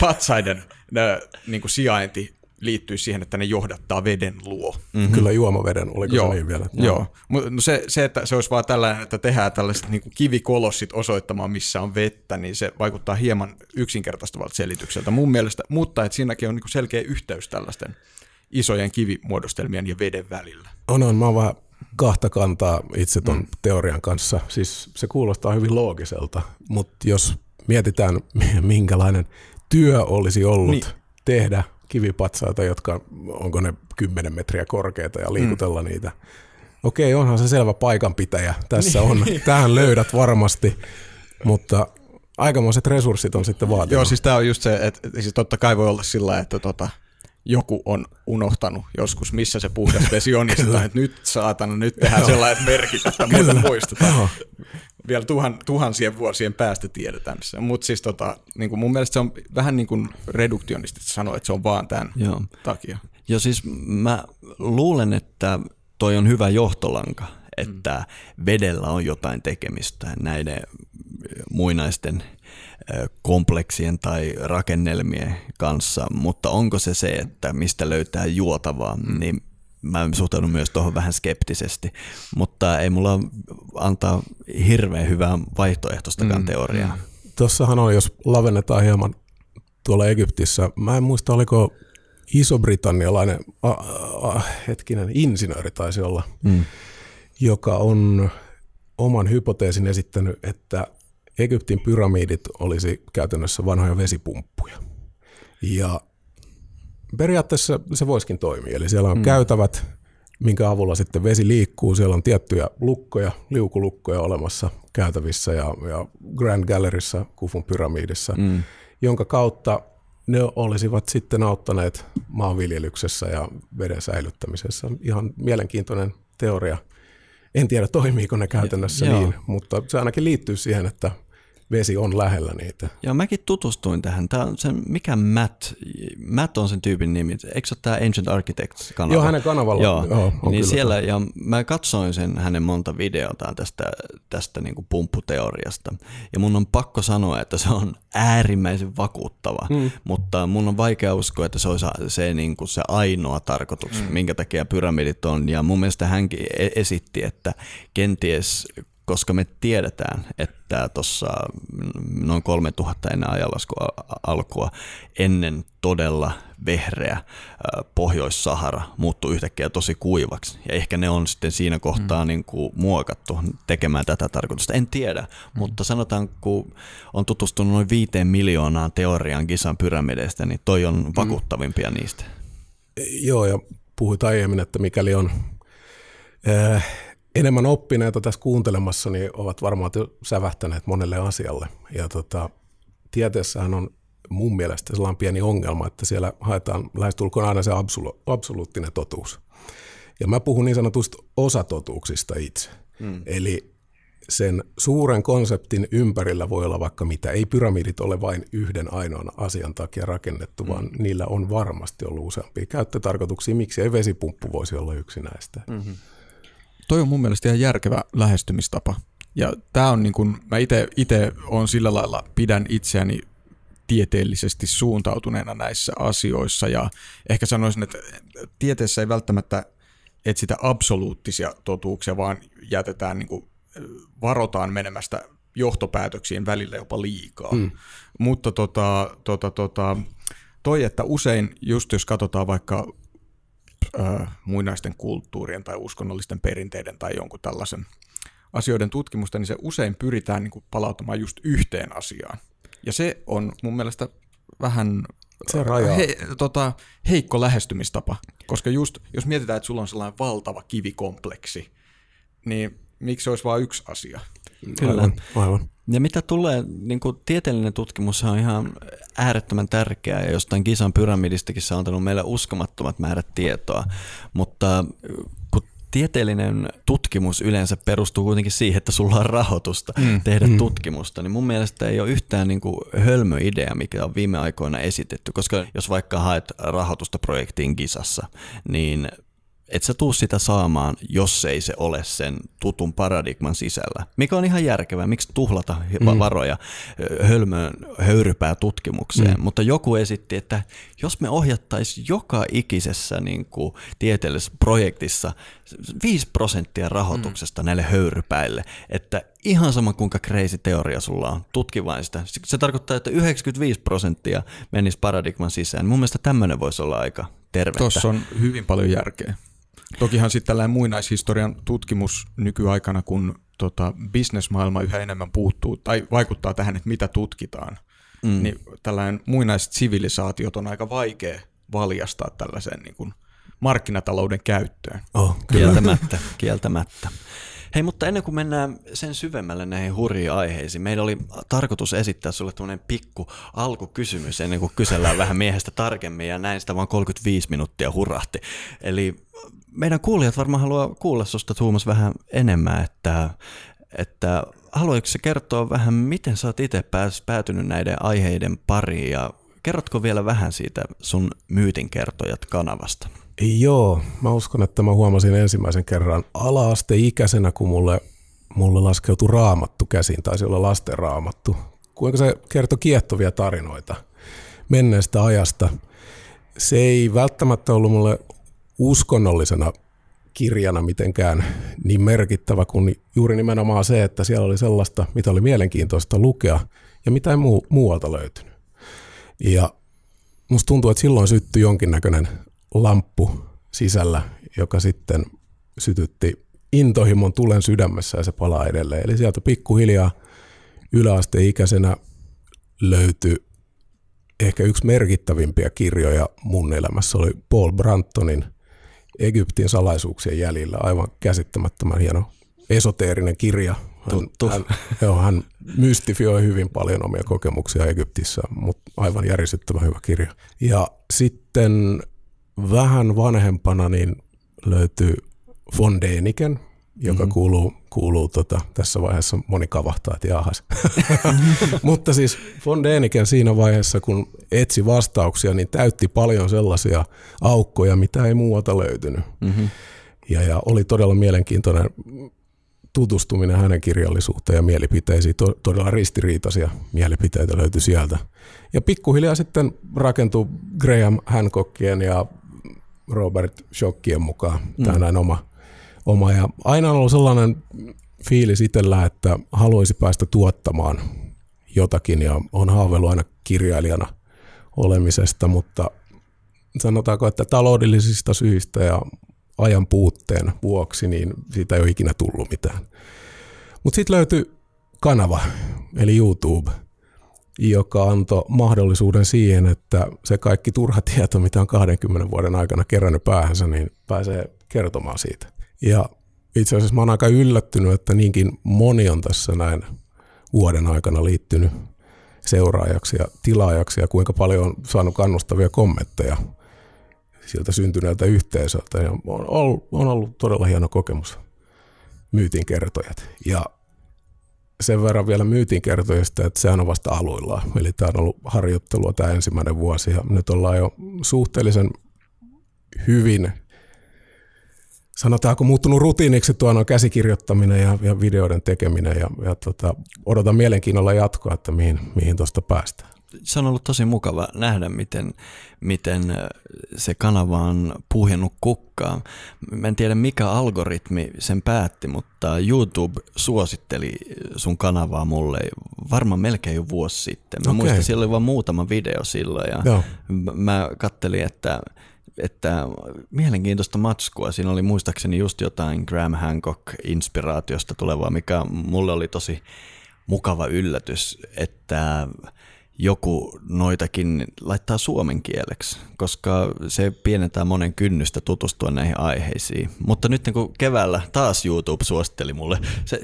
Speaker 4: patsaiden niin kuin sijainti liittyy siihen, että ne johdattaa veden luo.
Speaker 2: Mm-hmm. Kyllä juomaveden, oliko joo, se niin vielä?
Speaker 4: Joo, no se, se, että se olisi vaan tällainen, että tehdään tällaiset niin kuin kivikolossit osoittamaan, missä on vettä, niin se vaikuttaa hieman yksinkertaistuvalta selitykseltä mun mielestä, mutta että siinäkin on niin kuin selkeä yhteys tällaisten isojen kivimuodostelmien ja veden välillä.
Speaker 2: On, on. Mä oon vähän kahta kantaa itse ton mm. teorian kanssa. Siis se kuulostaa hyvin loogiselta, mutta jos mietitään, minkälainen työ olisi ollut niin. tehdä kivipatsaita, jotka onko ne 10 metriä korkeita ja liikutella mm. niitä. Okei, onhan se selvä paikanpitäjä. Tässä on. Niin. Tähän löydät varmasti, mutta aikamoiset resurssit on sitten vaatinut.
Speaker 4: Joo, siis tämä on just se, että siis totta kai voi olla sillä, että tota, joku on unohtanut joskus, missä se puhdas vesi on, ja että nyt saatana, nyt tehdään sellainen merkit, että muuta muistetaan. Vielä tuhan, tuhansien vuosien päästä tiedetään missä. Mutta siis tota, niin mun mielestä se on vähän niin kuin reduktionistista sanoa, että se on vaan tämän Joo. takia.
Speaker 3: Joo, siis mä luulen, että toi on hyvä johtolanka, että vedellä on jotain tekemistä näiden muinaisten kompleksien tai rakennelmien kanssa, mutta onko se se, että mistä löytää juotavaa, mm. niin mä suhtaudun myös tuohon vähän skeptisesti, mutta ei mulla antaa hirveän hyvää vaihtoehtoistakaan mm. teoriaa. Mm.
Speaker 2: Tuossahan on, jos lavennetaan hieman tuolla Egyptissä, mä en muista oliko iso-britannialainen a, a, hetkinen insinööri taisi olla, mm. joka on oman hypoteesin esittänyt, että Egyptin pyramidit olisi käytännössä vanhoja vesipumppuja. Ja periaatteessa se voisikin toimia. Eli siellä on mm. käytävät, minkä avulla sitten vesi liikkuu. Siellä on tiettyjä lukkoja, liukulukkoja olemassa käytävissä ja, ja Grand Galleryssä, Kufun pyramidissa, mm. jonka kautta ne olisivat sitten auttaneet maanviljelyksessä ja veden säilyttämisessä. Ihan mielenkiintoinen teoria. En tiedä, toimiiko ne käytännössä ja, niin, joo. mutta se ainakin liittyy siihen, että vesi on lähellä niitä.
Speaker 3: Joo, mäkin tutustuin tähän. Tämä on sen, mikä Matt, Matt on sen tyypin nimi. Eikö se ole tämä Ancient Architects kanava?
Speaker 2: Joo, hänen kanavalla.
Speaker 3: Joo, Joo on niin siellä, ja mä katsoin sen hänen monta videotaan tästä, tästä niin kuin pumpputeoriasta. Ja mun on pakko sanoa, että se on äärimmäisen vakuuttava, mm. mutta mun on vaikea uskoa, että se olisi se, niin kuin se ainoa tarkoitus, mm. minkä takia pyramidit on. Ja mun mielestä hänkin e-, esitti, että kenties koska me tiedetään, että tuossa noin 3000 ennen ajanlaskua alkua, ennen todella vehreä Pohjois-Sahara muuttui yhtäkkiä tosi kuivaksi. Ja ehkä ne on sitten siinä kohtaa mm. niin kuin muokattu tekemään tätä tarkoitusta. En tiedä, mm. mutta sanotaan, kun on tutustunut noin viiteen miljoonaan teorian Gisan pyramideista, niin toi on mm. vakuuttavimpia mm. niistä.
Speaker 2: Joo, ja puhuit aiemmin, että mikäli on äh, enemmän oppineita tässä kuuntelemassa, niin ovat varmaan sävähtäneet monelle asialle. Ja tota, tieteessähän on mun mielestä sellainen pieni ongelma, että siellä haetaan lähestulkoon aina se absolu- absoluuttinen totuus. Ja mä puhun niin sanotusta osatotuuksista itse. Hmm. Eli sen suuren konseptin ympärillä voi olla vaikka mitä. Ei pyramidit ole vain yhden ainoan asian takia rakennettu, hmm. vaan niillä on varmasti ollut useampia käyttötarkoituksia. Miksi ei vesipumppu voisi olla yksi näistä? Hmm
Speaker 4: toi on mun mielestä ihan järkevä lähestymistapa. Ja tämä on niin kuin, mä itse on sillä lailla, pidän itseäni tieteellisesti suuntautuneena näissä asioissa ja ehkä sanoisin, että tieteessä ei välttämättä etsitä absoluuttisia totuuksia, vaan jätetään niin kuin, varotaan menemästä johtopäätöksiin välillä jopa liikaa. Hmm. Mutta tota, tota, tota, toi, että usein just jos katsotaan vaikka äh, muinaisten kulttuurien tai uskonnollisten perinteiden tai jonkun tällaisen asioiden tutkimusta, niin se usein pyritään niin kuin palauttamaan just yhteen asiaan. Ja se on mun mielestä vähän
Speaker 2: se raja. He,
Speaker 4: tota, heikko lähestymistapa, koska just jos mietitään, että sulla on sellainen valtava kivikompleksi, niin miksi se olisi vain yksi asia?
Speaker 3: Kyllä. Aivan, aivan. Ja mitä tulee, niin kuin tieteellinen tutkimus on ihan äärettömän tärkeää ja jostain Kisan pyramidistakin se on antanut meille uskomattomat määrät tietoa, mutta kun tieteellinen tutkimus yleensä perustuu kuitenkin siihen, että sulla on rahoitusta mm. tehdä mm. tutkimusta, niin mun mielestä ei ole yhtään niin kuin hölmö idea, mikä on viime aikoina esitetty, koska jos vaikka haet rahoitusta projektiin Kisassa, niin et sä tuu sitä saamaan, jos ei se ole sen tutun paradigman sisällä. Mikä on ihan järkevää, miksi tuhlata mm. varoja hölmöön höyrypää tutkimukseen. Mm. Mutta joku esitti, että jos me ohjattaisiin joka ikisessä niin kuin, tieteellisessä projektissa 5 prosenttia rahoituksesta mm. näille höyrypäille, että ihan sama kuinka crazy teoria sulla on, tutki vain sitä. Se tarkoittaa, että 95 prosenttia menisi paradigman sisään. Mun mielestä tämmöinen voisi olla aika tervettä.
Speaker 4: Tuossa on hyvin paljon järkeä. Tokihan sitten tällainen muinaishistorian tutkimus nykyaikana, kun tota, bisnesmaailma yhä enemmän puuttuu tai vaikuttaa tähän, että mitä tutkitaan, mm. niin tällainen muinaiset sivilisaatiot on aika vaikea valjastaa tällaiseen niin kuin markkinatalouden käyttöön.
Speaker 3: Oh. Kieltämättä, kieltämättä. Hei, mutta ennen kuin mennään sen syvemmälle näihin hurjiin aiheisiin, meillä oli tarkoitus esittää sulle tämmöinen pikku alkukysymys ennen kuin kysellään vähän miehestä tarkemmin ja näin sitä vaan 35 minuuttia hurahti. Eli meidän kuulijat varmaan haluaa kuulla susta Tuomas vähän enemmän, että, että haluatko kertoa vähän, miten sä oot itse päätynyt näiden aiheiden pariin ja kerrotko vielä vähän siitä sun myytinkertojat kanavasta?
Speaker 2: Joo, mä uskon, että mä huomasin ensimmäisen kerran ala-asteikäisenä, kun mulle, mulle laskeutui raamattu käsiin, taisi olla lasten raamattu. Kuinka se kertoi kiehtovia tarinoita menneestä ajasta. Se ei välttämättä ollut mulle uskonnollisena kirjana mitenkään niin merkittävä kuin juuri nimenomaan se, että siellä oli sellaista, mitä oli mielenkiintoista lukea ja mitä ei muu, muualta löytynyt. Ja musta tuntuu, että silloin syttyi jonkinnäköinen lamppu sisällä, joka sitten sytytti intohimon tulen sydämessä ja se palaa edelleen. Eli sieltä pikkuhiljaa yläasteikäisenä löytyi ehkä yksi merkittävimpiä kirjoja mun elämässä oli Paul Brantonin Egyptin salaisuuksien jäljillä. Aivan käsittämättömän hieno esoteerinen kirja. Hän, hän, joo, hän mystifioi hyvin paljon omia kokemuksia Egyptissä, mutta aivan järisyttävän hyvä kirja. Ja sitten vähän vanhempana niin löytyy von Däniken, joka mm-hmm. kuuluu, kuuluu tota, tässä vaiheessa moni kavahtaa, että jahas. Mutta siis von Däniken siinä vaiheessa, kun etsi vastauksia, niin täytti paljon sellaisia aukkoja, mitä ei muualta löytynyt. Mm-hmm. Ja, ja oli todella mielenkiintoinen tutustuminen hänen kirjallisuuteen ja mielipiteisiin. To, todella ristiriitaisia mielipiteitä löytyi sieltä. Ja pikkuhiljaa sitten rakentui Graham Hancockien ja Robert Shockien mukaan. Tämä mm. näin oma, oma. Ja aina on ollut sellainen fiilis itsellä, että haluaisi päästä tuottamaan jotakin ja on haaveillut aina kirjailijana olemisesta, mutta sanotaanko, että taloudellisista syistä ja ajan puutteen vuoksi, niin siitä ei ole ikinä tullut mitään. Mutta sitten löytyi kanava, eli YouTube – joka antoi mahdollisuuden siihen, että se kaikki turha tieto, mitä on 20 vuoden aikana kerännyt päähänsä, niin pääsee kertomaan siitä. Ja itse asiassa mä oon aika yllättynyt, että niinkin moni on tässä näin vuoden aikana liittynyt seuraajaksi ja tilaajaksi ja kuinka paljon on saanut kannustavia kommentteja siltä syntyneeltä yhteisöltä. Ja on, ollut, on ollut todella hieno kokemus myytin kertojat. Ja sen verran vielä myytin kertojista, että sehän on vasta aluillaan. Eli tämä on ollut harjoittelua tämä ensimmäinen vuosi ja nyt ollaan jo suhteellisen hyvin, sanotaanko muuttunut rutiiniksi tuon käsikirjoittaminen ja, ja videoiden tekeminen ja, ja tota, odotan mielenkiinnolla jatkoa, että mihin, mihin tuosta päästään
Speaker 3: se on ollut tosi mukava nähdä, miten, miten se kanava on puhjennut kukkaa. Mä en tiedä mikä algoritmi sen päätti, mutta YouTube suositteli sun kanavaa mulle varmaan melkein jo vuosi sitten. Mä okay. muistan, siellä oli vain muutama video silloin ja Joo. mä kattelin, että että mielenkiintoista matskua. Siinä oli muistaakseni just jotain Graham Hancock-inspiraatiosta tulevaa, mikä mulle oli tosi mukava yllätys, että joku noitakin laittaa suomen kieleksi, koska se pienentää monen kynnystä tutustua näihin aiheisiin. Mutta nyt kun keväällä taas YouTube suositteli mulle, se,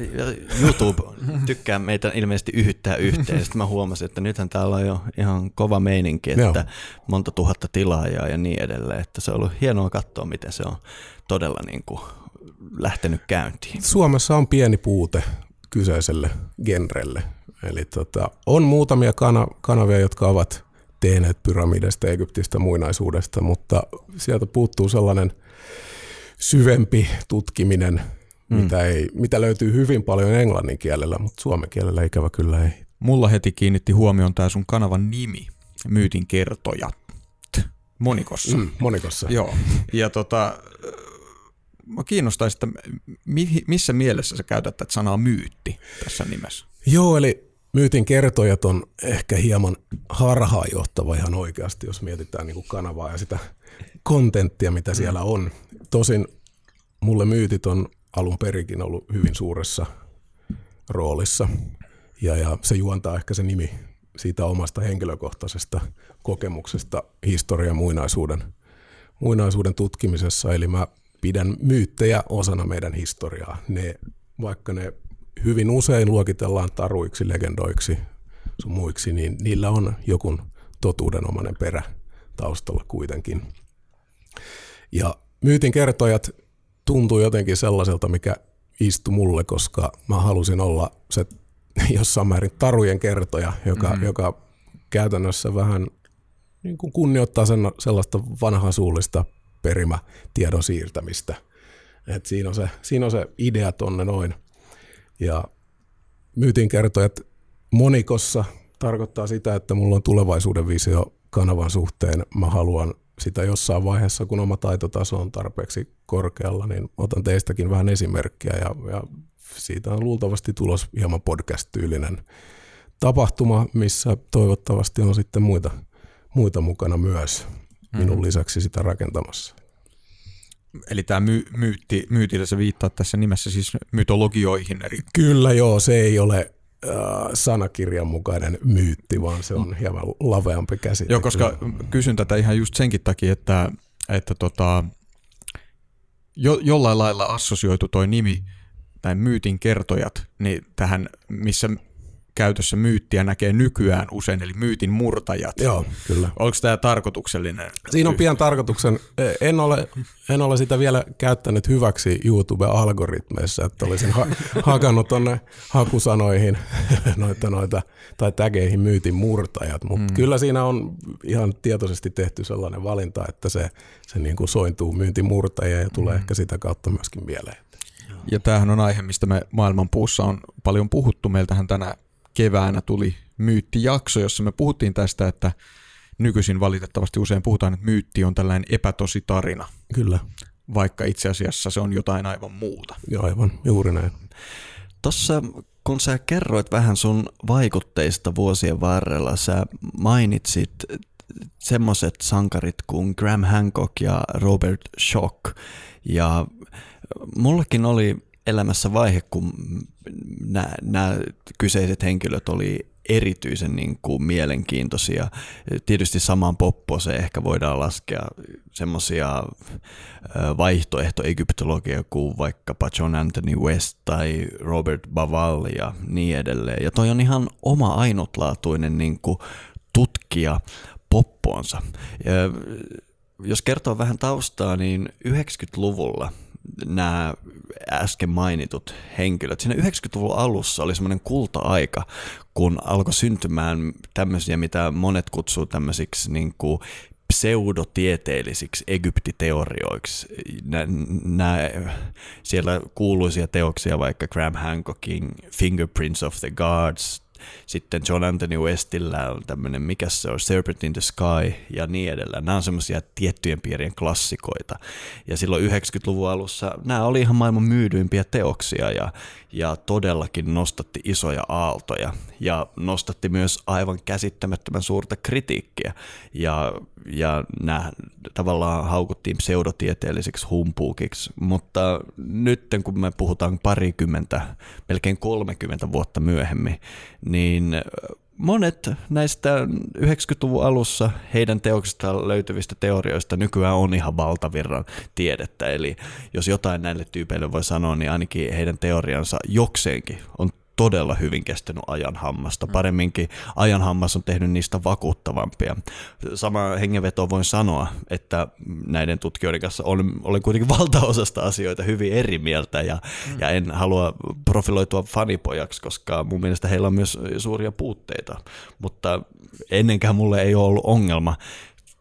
Speaker 3: YouTube tykkää meitä ilmeisesti yhyttää yhteen, sitten mä huomasin, että nythän täällä on jo ihan kova meininki, että Joo. monta tuhatta tilaajaa ja niin edelleen, että se on ollut hienoa katsoa, miten se on todella niin kuin lähtenyt käyntiin.
Speaker 2: Suomessa on pieni puute kyseiselle genrelle Eli tota, on muutamia kana- kanavia, jotka ovat tehneet pyramideista, Egyptistä, muinaisuudesta, mutta sieltä puuttuu sellainen syvempi tutkiminen, mm. mitä, ei, mitä löytyy hyvin paljon englannin kielellä, mutta suomen kielellä ikävä kyllä ei.
Speaker 4: Mulla heti kiinnitti huomioon tämä sun kanavan nimi, Myytin kertojat. Monikossa. Mm,
Speaker 2: monikossa.
Speaker 4: Joo. Ja tota, mä kiinnostaisi, että missä mielessä sä käytät tätä sanaa myytti tässä nimessä?
Speaker 2: Joo, eli myytin kertojat on ehkä hieman harhaanjohtava ihan oikeasti, jos mietitään niin kuin kanavaa ja sitä kontenttia, mitä mm. siellä on. Tosin mulle myytit on alun perikin ollut hyvin suuressa roolissa. Ja, ja se juontaa ehkä se nimi siitä omasta henkilökohtaisesta kokemuksesta historian muinaisuuden, muinaisuuden tutkimisessa. Eli mä pidän myyttejä osana meidän historiaa. Ne, vaikka ne hyvin usein luokitellaan taruiksi, legendoiksi, sun muiksi, niin niillä on joku totuudenomainen perä taustalla kuitenkin. Ja myytin kertojat tuntuu jotenkin sellaiselta, mikä istui mulle, koska mä halusin olla se jossain määrin tarujen kertoja, joka, mm-hmm. joka käytännössä vähän niin kuin kunnioittaa sen, sellaista vanhasuullista perimä tiedon siirtämistä. Et siinä, on se, siinä on se idea tonne noin. Ja myytin kertojat monikossa tarkoittaa sitä, että mulla on tulevaisuuden visio kanavan suhteen. Mä haluan sitä jossain vaiheessa, kun oma taitotaso on tarpeeksi korkealla, niin otan teistäkin vähän esimerkkiä ja, ja siitä on luultavasti tulos hieman podcast-tyylinen tapahtuma, missä toivottavasti on sitten muita, muita mukana myös minun mm. lisäksi sitä rakentamassa.
Speaker 4: Eli tämä my, myytti, myytillä se viittaa tässä nimessä siis mytologioihin. Eri...
Speaker 2: Kyllä joo, se ei ole äh, sanakirjan mukainen myytti, vaan se on hieman laveampi käsite.
Speaker 4: Joo, koska kysyn tätä ihan just senkin takia, että, että tota, jo, jollain lailla assosioitu toi nimi, tai myytin kertojat, niin tähän, missä käytössä myyttiä näkee nykyään usein, eli myytin murtajat.
Speaker 2: Joo, kyllä.
Speaker 4: Onko tämä tarkoituksellinen?
Speaker 2: Siinä on pian tarkoituksen. En ole, en ole sitä vielä käyttänyt hyväksi YouTube-algoritmeissa, että olisin ha- hakannut tuonne hakusanoihin noita, noita, tai tägeihin myytin murtajat, mutta mm. kyllä siinä on ihan tietoisesti tehty sellainen valinta, että se, se niin kuin sointuu myyntin murtajia ja tulee mm. ehkä sitä kautta myöskin mieleen.
Speaker 4: Ja tämähän on aihe, mistä me maailmanpuussa on paljon puhuttu. Meiltähän tänä keväänä tuli myyttijakso, jossa me puhuttiin tästä, että nykyisin valitettavasti usein puhutaan, että myytti on tällainen epätosi tarina.
Speaker 2: Kyllä.
Speaker 4: Vaikka itse asiassa se on jotain aivan muuta.
Speaker 2: Joo, aivan, juuri näin.
Speaker 3: Tuossa kun sä kerroit vähän sun vaikutteista vuosien varrella, sä mainitsit semmoiset sankarit kuin Graham Hancock ja Robert Schock. Ja mullakin oli elämässä vaihe, kun nämä kyseiset henkilöt oli erityisen niin kuin mielenkiintoisia. Tietysti samaan se ehkä voidaan laskea semmoisia vaihtoehtoegyptologia kuin vaikkapa John Anthony West tai Robert Baval ja niin edelleen. Ja toi on ihan oma ainutlaatuinen niin kuin tutkija poppoonsa. Ja jos kertoo vähän taustaa, niin 90-luvulla – nämä äsken mainitut henkilöt. Siinä 90-luvun alussa oli semmoinen kulta-aika, kun alkoi syntymään tämmöisiä, mitä monet kutsuu tämmöisiksi niin kuin pseudotieteellisiksi egyptiteorioiksi. Nämä, siellä kuuluisia teoksia vaikka Graham Hancockin Fingerprints of the Gods sitten John Anthony Westillä on tämmöinen, mikä se on, Serpent in the Sky ja niin edelleen. Nämä on semmoisia tiettyjen piirien klassikoita. Ja silloin 90-luvun alussa nämä oli ihan maailman myydyimpiä teoksia ja, ja todellakin nostatti isoja aaltoja ja nostatti myös aivan käsittämättömän suurta kritiikkiä. Ja, ja nämä tavallaan haukuttiin pseudotieteelliseksi humpuukiksi, mutta nyt kun me puhutaan parikymmentä, melkein 30 vuotta myöhemmin, niin monet näistä 90-luvun alussa heidän teoksistaan löytyvistä teorioista nykyään on ihan valtavirran tiedettä. Eli jos jotain näille tyypeille voi sanoa, niin ainakin heidän teoriansa jokseenkin on todella hyvin kestänyt ajan hammasta. Mm. Paremminkin ajan hammas on tehnyt niistä vakuuttavampia. Sama hengenveto voin sanoa, että näiden tutkijoiden kanssa olen, olen kuitenkin valtaosasta asioita hyvin eri mieltä ja, mm. ja en halua profiloitua fanipojaksi, koska mun mielestä heillä on myös suuria puutteita. Mutta ennenkään mulle ei ole ollut ongelma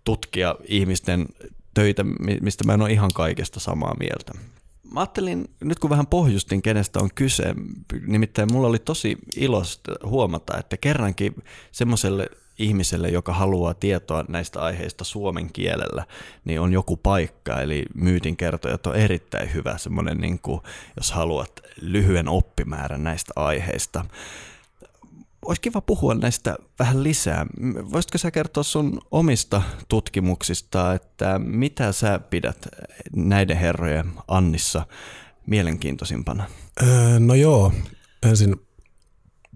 Speaker 3: tutkia ihmisten töitä, mistä mä en ole ihan kaikesta samaa mieltä. Mä ajattelin, nyt kun vähän pohjustin, kenestä on kyse, nimittäin mulla oli tosi ilosta huomata, että kerrankin semmoiselle ihmiselle, joka haluaa tietoa näistä aiheista suomen kielellä, niin on joku paikka, eli myytin kertojat on erittäin hyvä semmoinen, niin kuin, jos haluat lyhyen oppimäärän näistä aiheista. Olisi kiva puhua näistä vähän lisää. Voisitko sä kertoa sun omista tutkimuksista, että mitä sä pidät näiden herrojen Annissa mielenkiintoisimpana?
Speaker 2: Öö, no joo, ensin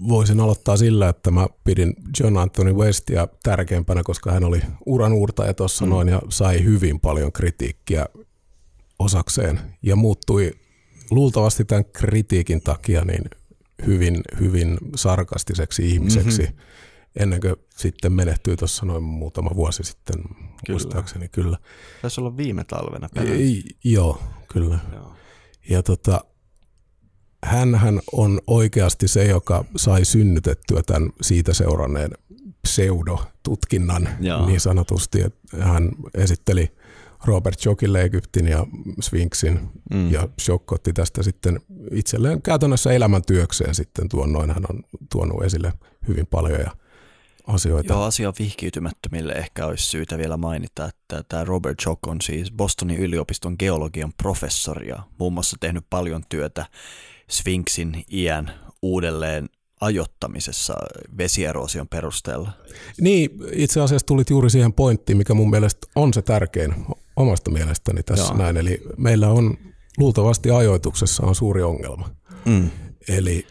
Speaker 2: voisin aloittaa sillä, että mä pidin John Anthony Westia tärkeimpänä, koska hän oli uran uurtaja tuossa mm. noin ja sai hyvin paljon kritiikkiä osakseen ja muuttui luultavasti tämän kritiikin takia niin hyvin, hyvin sarkastiseksi ihmiseksi mm-hmm. ennen kuin sitten menehtyi tuossa noin muutama vuosi sitten, kyllä. muistaakseni kyllä.
Speaker 3: Taisi olla viime talvena.
Speaker 2: Ei, joo, kyllä. Joo. Ja tota, hänhän on oikeasti se, joka sai synnytettyä tämän siitä seuranneen pseudotutkinnan Joo. niin sanotusti. Että hän esitteli Robert Jokille Egyptin ja Sphinxin mm. ja Shock otti tästä sitten itselleen käytännössä elämäntyökseen sitten tuon noin. Hän on tuonut esille hyvin paljon ja asioita.
Speaker 3: Joo, asia vihkiytymättömille ehkä olisi syytä vielä mainita, että tämä Robert Jock on siis Bostonin yliopiston geologian professori ja muun muassa tehnyt paljon työtä Sphinxin iän uudelleen ajottamisessa vesierosion perusteella.
Speaker 2: Niin, itse asiassa tulit juuri siihen pointtiin, mikä mun mielestä on se tärkein omasta mielestäni tässä Joo. näin. Eli meillä on luultavasti ajoituksessa on suuri ongelma. Mm. Eli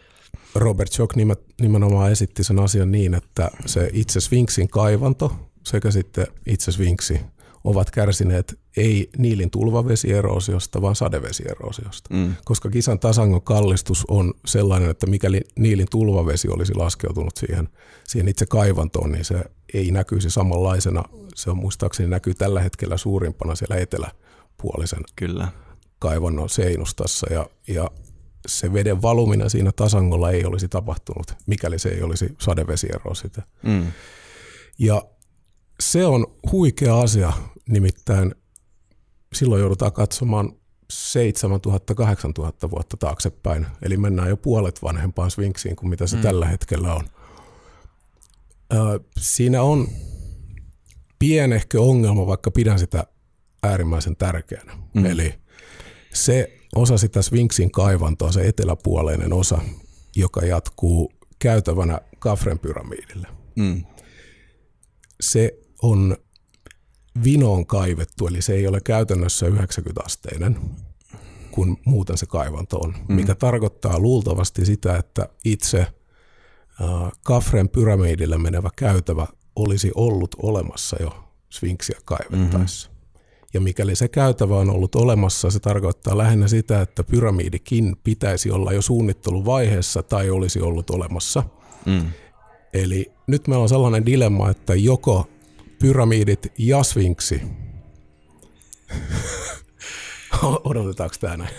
Speaker 2: Robert Schock nimenomaan esitti sen asian niin, että se itse Sphinxin kaivanto sekä sitten itse Sphinxi ovat kärsineet ei niilin tulvavesierosiosta, vaan sadevesierosiosta. Mm. Koska kisan tasangon kallistus on sellainen, että mikäli niilin tulvavesi olisi laskeutunut siihen, siihen itse kaivantoon, niin se ei näkyisi samanlaisena. Se on muistaakseni näkyy tällä hetkellä suurimpana siellä eteläpuolisen Kyllä. kaivannon seinustassa. Ja, ja se veden valuminen siinä tasangolla ei olisi tapahtunut, mikäli se ei olisi sadevesieroosita. Mm. Ja se on huikea asia, nimittäin silloin joudutaan katsomaan 7000-8000 vuotta taaksepäin, eli mennään jo puolet vanhempaan Sphinxiin kuin mitä se mm. tällä hetkellä on. Ö, siinä on pienehkö ongelma, vaikka pidän sitä äärimmäisen tärkeänä. Mm. Eli se osa sitä Sphinxin kaivantoa, se eteläpuoleinen osa, joka jatkuu käytävänä Kafren pyramiidille. Mm. Se on vinoon kaivettu, eli se ei ole käytännössä 90-asteinen, kun muuten se kaivanto on, mm. mikä tarkoittaa luultavasti sitä, että itse äh, Kafren pyramidille menevä käytävä olisi ollut olemassa jo Sphinxia kaivettaessa. Mm-hmm. Ja mikäli se käytävä on ollut olemassa, se tarkoittaa lähinnä sitä, että pyramidikin pitäisi olla jo suunnitteluvaiheessa tai olisi ollut olemassa. Mm. Eli nyt meillä on sellainen dilemma, että joko pyramidit ja sfinksi. Odotetaanko tämä näin?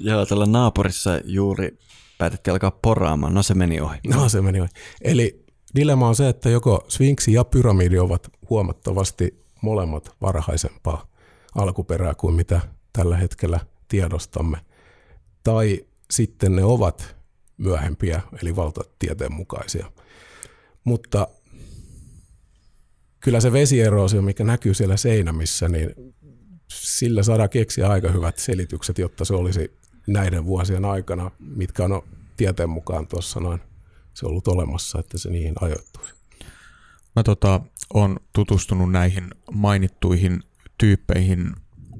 Speaker 3: Joo, tällä naapurissa juuri päätettiin alkaa poraamaan. No se meni ohi.
Speaker 2: No se meni ohi. Eli dilemma on se, että joko sfinksi ja pyramidi ovat huomattavasti molemmat varhaisempaa alkuperää kuin mitä tällä hetkellä tiedostamme. Tai sitten ne ovat myöhempiä, eli valtatieteen mukaisia. Mutta kyllä se vesieroosio, mikä näkyy siellä seinämissä, niin sillä saadaan keksiä aika hyvät selitykset, jotta se olisi näiden vuosien aikana, mitkä on tieteen mukaan tuossa noin, se ollut olemassa, että se niihin ajoittuisi.
Speaker 4: Mä tota, on tutustunut näihin mainittuihin tyyppeihin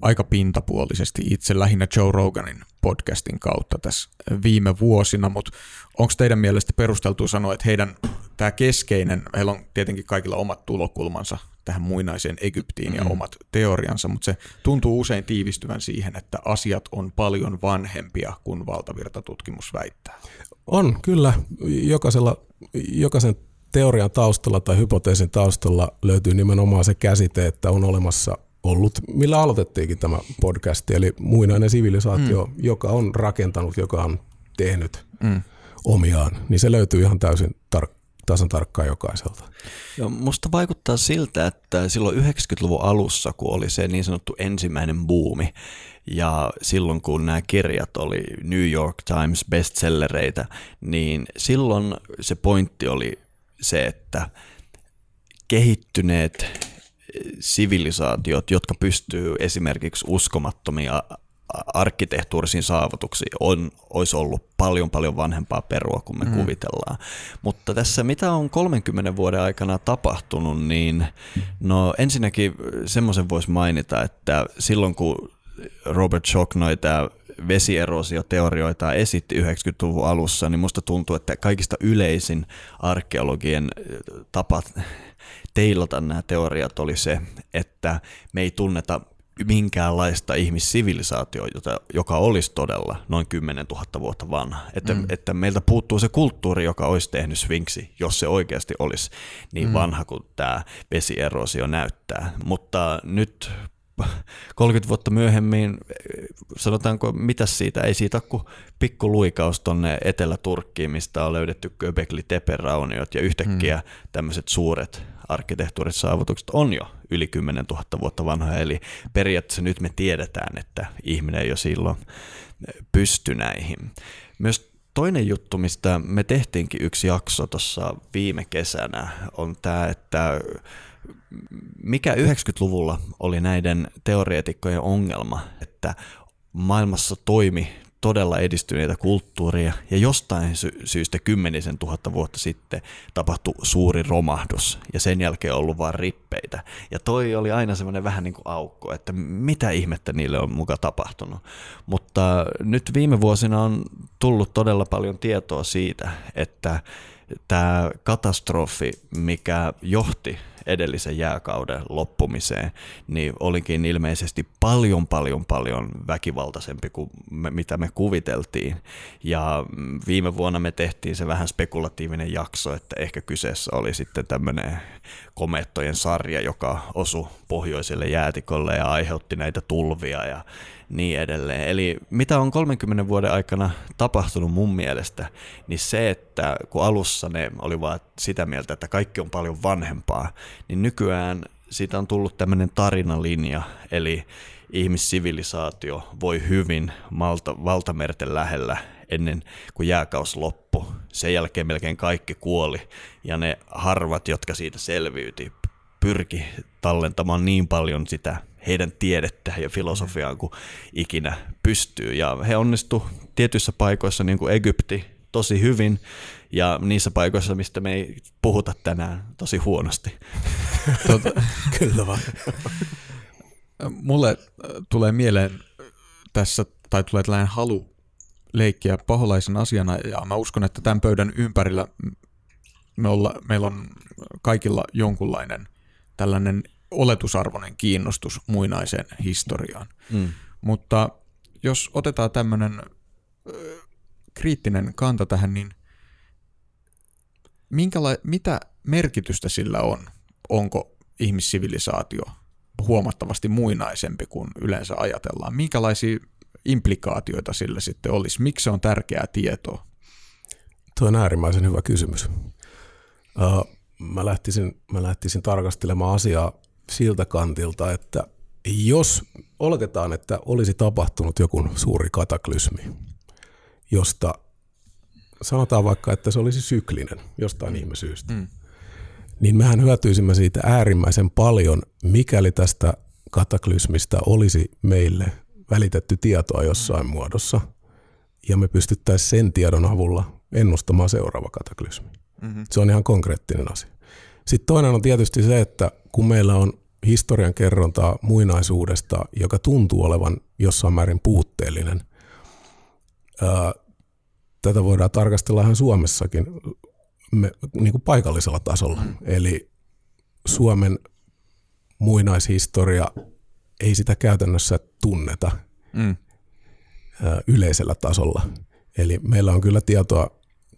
Speaker 4: aika pintapuolisesti itse lähinnä Joe Roganin podcastin kautta tässä viime vuosina, mutta onko teidän mielestä perusteltu sanoa, että heidän tämä keskeinen, heillä on tietenkin kaikilla omat tulokulmansa tähän muinaiseen Egyptiin mm. ja omat teoriansa, mutta se tuntuu usein tiivistyvän siihen, että asiat on paljon vanhempia kuin valtavirtatutkimus väittää.
Speaker 2: On, kyllä. Jokaisella, jokaisen teorian taustalla tai hypoteesin taustalla löytyy nimenomaan se käsite, että on olemassa ollut, millä aloitettiinkin tämä podcast, eli muinainen sivilisaatio, mm. joka on rakentanut, joka on tehnyt mm. omiaan, niin se löytyy ihan täysin tar- tasan tarkkaan jokaiselta.
Speaker 3: Joo, musta vaikuttaa siltä, että silloin 90-luvun alussa, kun oli se niin sanottu ensimmäinen buumi, ja silloin kun nämä kirjat oli New York Times bestsellereitä, niin silloin se pointti oli se, että kehittyneet sivilisaatiot, jotka pystyy esimerkiksi uskomattomia arkkitehtuurisiin saavutuksiin on, olisi ollut paljon paljon vanhempaa perua kuin me mm. kuvitellaan. Mutta tässä mitä on 30 vuoden aikana tapahtunut, niin no ensinnäkin semmoisen voisi mainita, että silloin kun Robert Schock noita vesierosioteorioita esitti 90-luvun alussa, niin musta tuntuu, että kaikista yleisin arkeologien tapa teilata nämä teoriat oli se, että me ei tunneta minkäänlaista ihmissivilisaatiota, joka olisi todella noin 10 000 vuotta vanha. Että, mm. että meiltä puuttuu se kulttuuri, joka olisi tehnyt Sphinxi, jos se oikeasti olisi niin mm. vanha kuin tämä vesierosio näyttää. Mutta nyt 30 vuotta myöhemmin, sanotaanko, mitä siitä, ei siitä kuin pikku luikaus tuonne Etelä-Turkkiin, mistä on löydetty Göbekli Tepe-rauniot ja yhtäkkiä hmm. tämmöiset suuret arkkitehtuurit saavutukset on jo yli 10 000 vuotta vanhoja, eli periaatteessa nyt me tiedetään, että ihminen ei jo silloin pysty näihin. Myös toinen juttu, mistä me tehtiinkin yksi jakso tuossa viime kesänä, on tämä, että mikä 90-luvulla oli näiden teoreetikkojen ongelma, että maailmassa toimi todella edistyneitä kulttuuria ja jostain sy- syystä kymmenisen tuhatta vuotta sitten tapahtui suuri romahdus ja sen jälkeen on ollut vain rippeitä. Ja toi oli aina semmoinen vähän niin kuin aukko, että mitä ihmettä niille on muka tapahtunut. Mutta nyt viime vuosina on tullut todella paljon tietoa siitä, että tämä katastrofi, mikä johti edellisen jääkauden loppumiseen, niin olikin ilmeisesti paljon, paljon, paljon väkivaltaisempi kuin me, mitä me kuviteltiin. Ja viime vuonna me tehtiin se vähän spekulatiivinen jakso, että ehkä kyseessä oli sitten tämmöinen komettojen sarja, joka osui pohjoiselle jäätikolle ja aiheutti näitä tulvia ja niin edelleen. Eli mitä on 30 vuoden aikana tapahtunut mun mielestä, niin se, että kun alussa ne oli vaan sitä mieltä, että kaikki on paljon vanhempaa, niin nykyään siitä on tullut tämmöinen tarinalinja, eli ihmissivilisaatio voi hyvin malta, valtamerten lähellä ennen kuin jääkaus loppui. Sen jälkeen melkein kaikki kuoli ja ne harvat, jotka siitä selviytyi, pyrki tallentamaan niin paljon sitä heidän tiedettä ja filosofiaa kuin ikinä pystyy. Ja he onnistu tietyissä paikoissa, niin kuin Egypti, tosi hyvin, ja niissä paikoissa, mistä me ei puhuta tänään, tosi huonosti.
Speaker 2: Tuota, Kyllä vaan.
Speaker 4: Mulle äh, tulee mieleen tässä, tai tulee tällainen halu leikkiä paholaisen asiana, ja mä uskon, että tämän pöydän ympärillä me olla, meillä on kaikilla jonkunlainen tällainen oletusarvoinen kiinnostus muinaiseen historiaan. Mm. Mutta jos otetaan tämmöinen kriittinen kanta tähän, niin minkäla- mitä merkitystä sillä on? Onko ihmissivilisaatio huomattavasti muinaisempi kuin yleensä ajatellaan? Minkälaisia implikaatioita sillä sitten olisi? Miksi se on tärkeää tietoa?
Speaker 2: Tuo on äärimmäisen hyvä kysymys. Uh, mä, lähtisin, mä lähtisin tarkastelemaan asiaa siltä kantilta, että jos oletetaan, että olisi tapahtunut joku suuri kataklysmi, josta sanotaan vaikka, että se olisi syklinen jostain ihmisyystä, mm. niin mehän hyötyisimme siitä äärimmäisen paljon, mikäli tästä kataklysmista olisi meille välitetty tietoa jossain muodossa, ja me pystyttäisiin sen tiedon avulla ennustamaan seuraava kataklysmi. Mm-hmm. Se on ihan konkreettinen asia. Sitten toinen on tietysti se, että kun meillä on historian kerrontaa muinaisuudesta, joka tuntuu olevan jossain määrin puutteellinen, tätä voidaan tarkastella ihan Suomessakin me, niin kuin paikallisella tasolla. Eli Suomen muinaishistoria ei sitä käytännössä tunneta mm. yleisellä tasolla. Eli meillä on kyllä tietoa,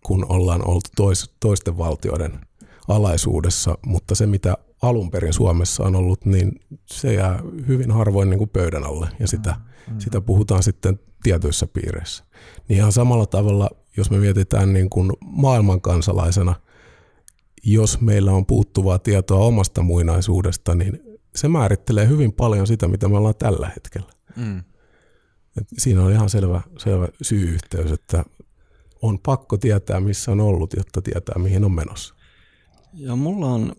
Speaker 2: kun ollaan oltu tois, toisten valtioiden alaisuudessa, mutta se mitä alun perin Suomessa on ollut, niin se jää hyvin harvoin niin kuin pöydän alle ja sitä, mm. sitä puhutaan sitten tietyissä piireissä. Niin ihan samalla tavalla, jos me mietitään niin kuin maailman kansalaisena, jos meillä on puuttuvaa tietoa omasta muinaisuudesta, niin se määrittelee hyvin paljon sitä, mitä me ollaan tällä hetkellä. Mm. Et siinä on ihan selvä, selvä syy-yhteys, että on pakko tietää, missä on ollut, jotta tietää, mihin on menossa.
Speaker 3: Ja mulla on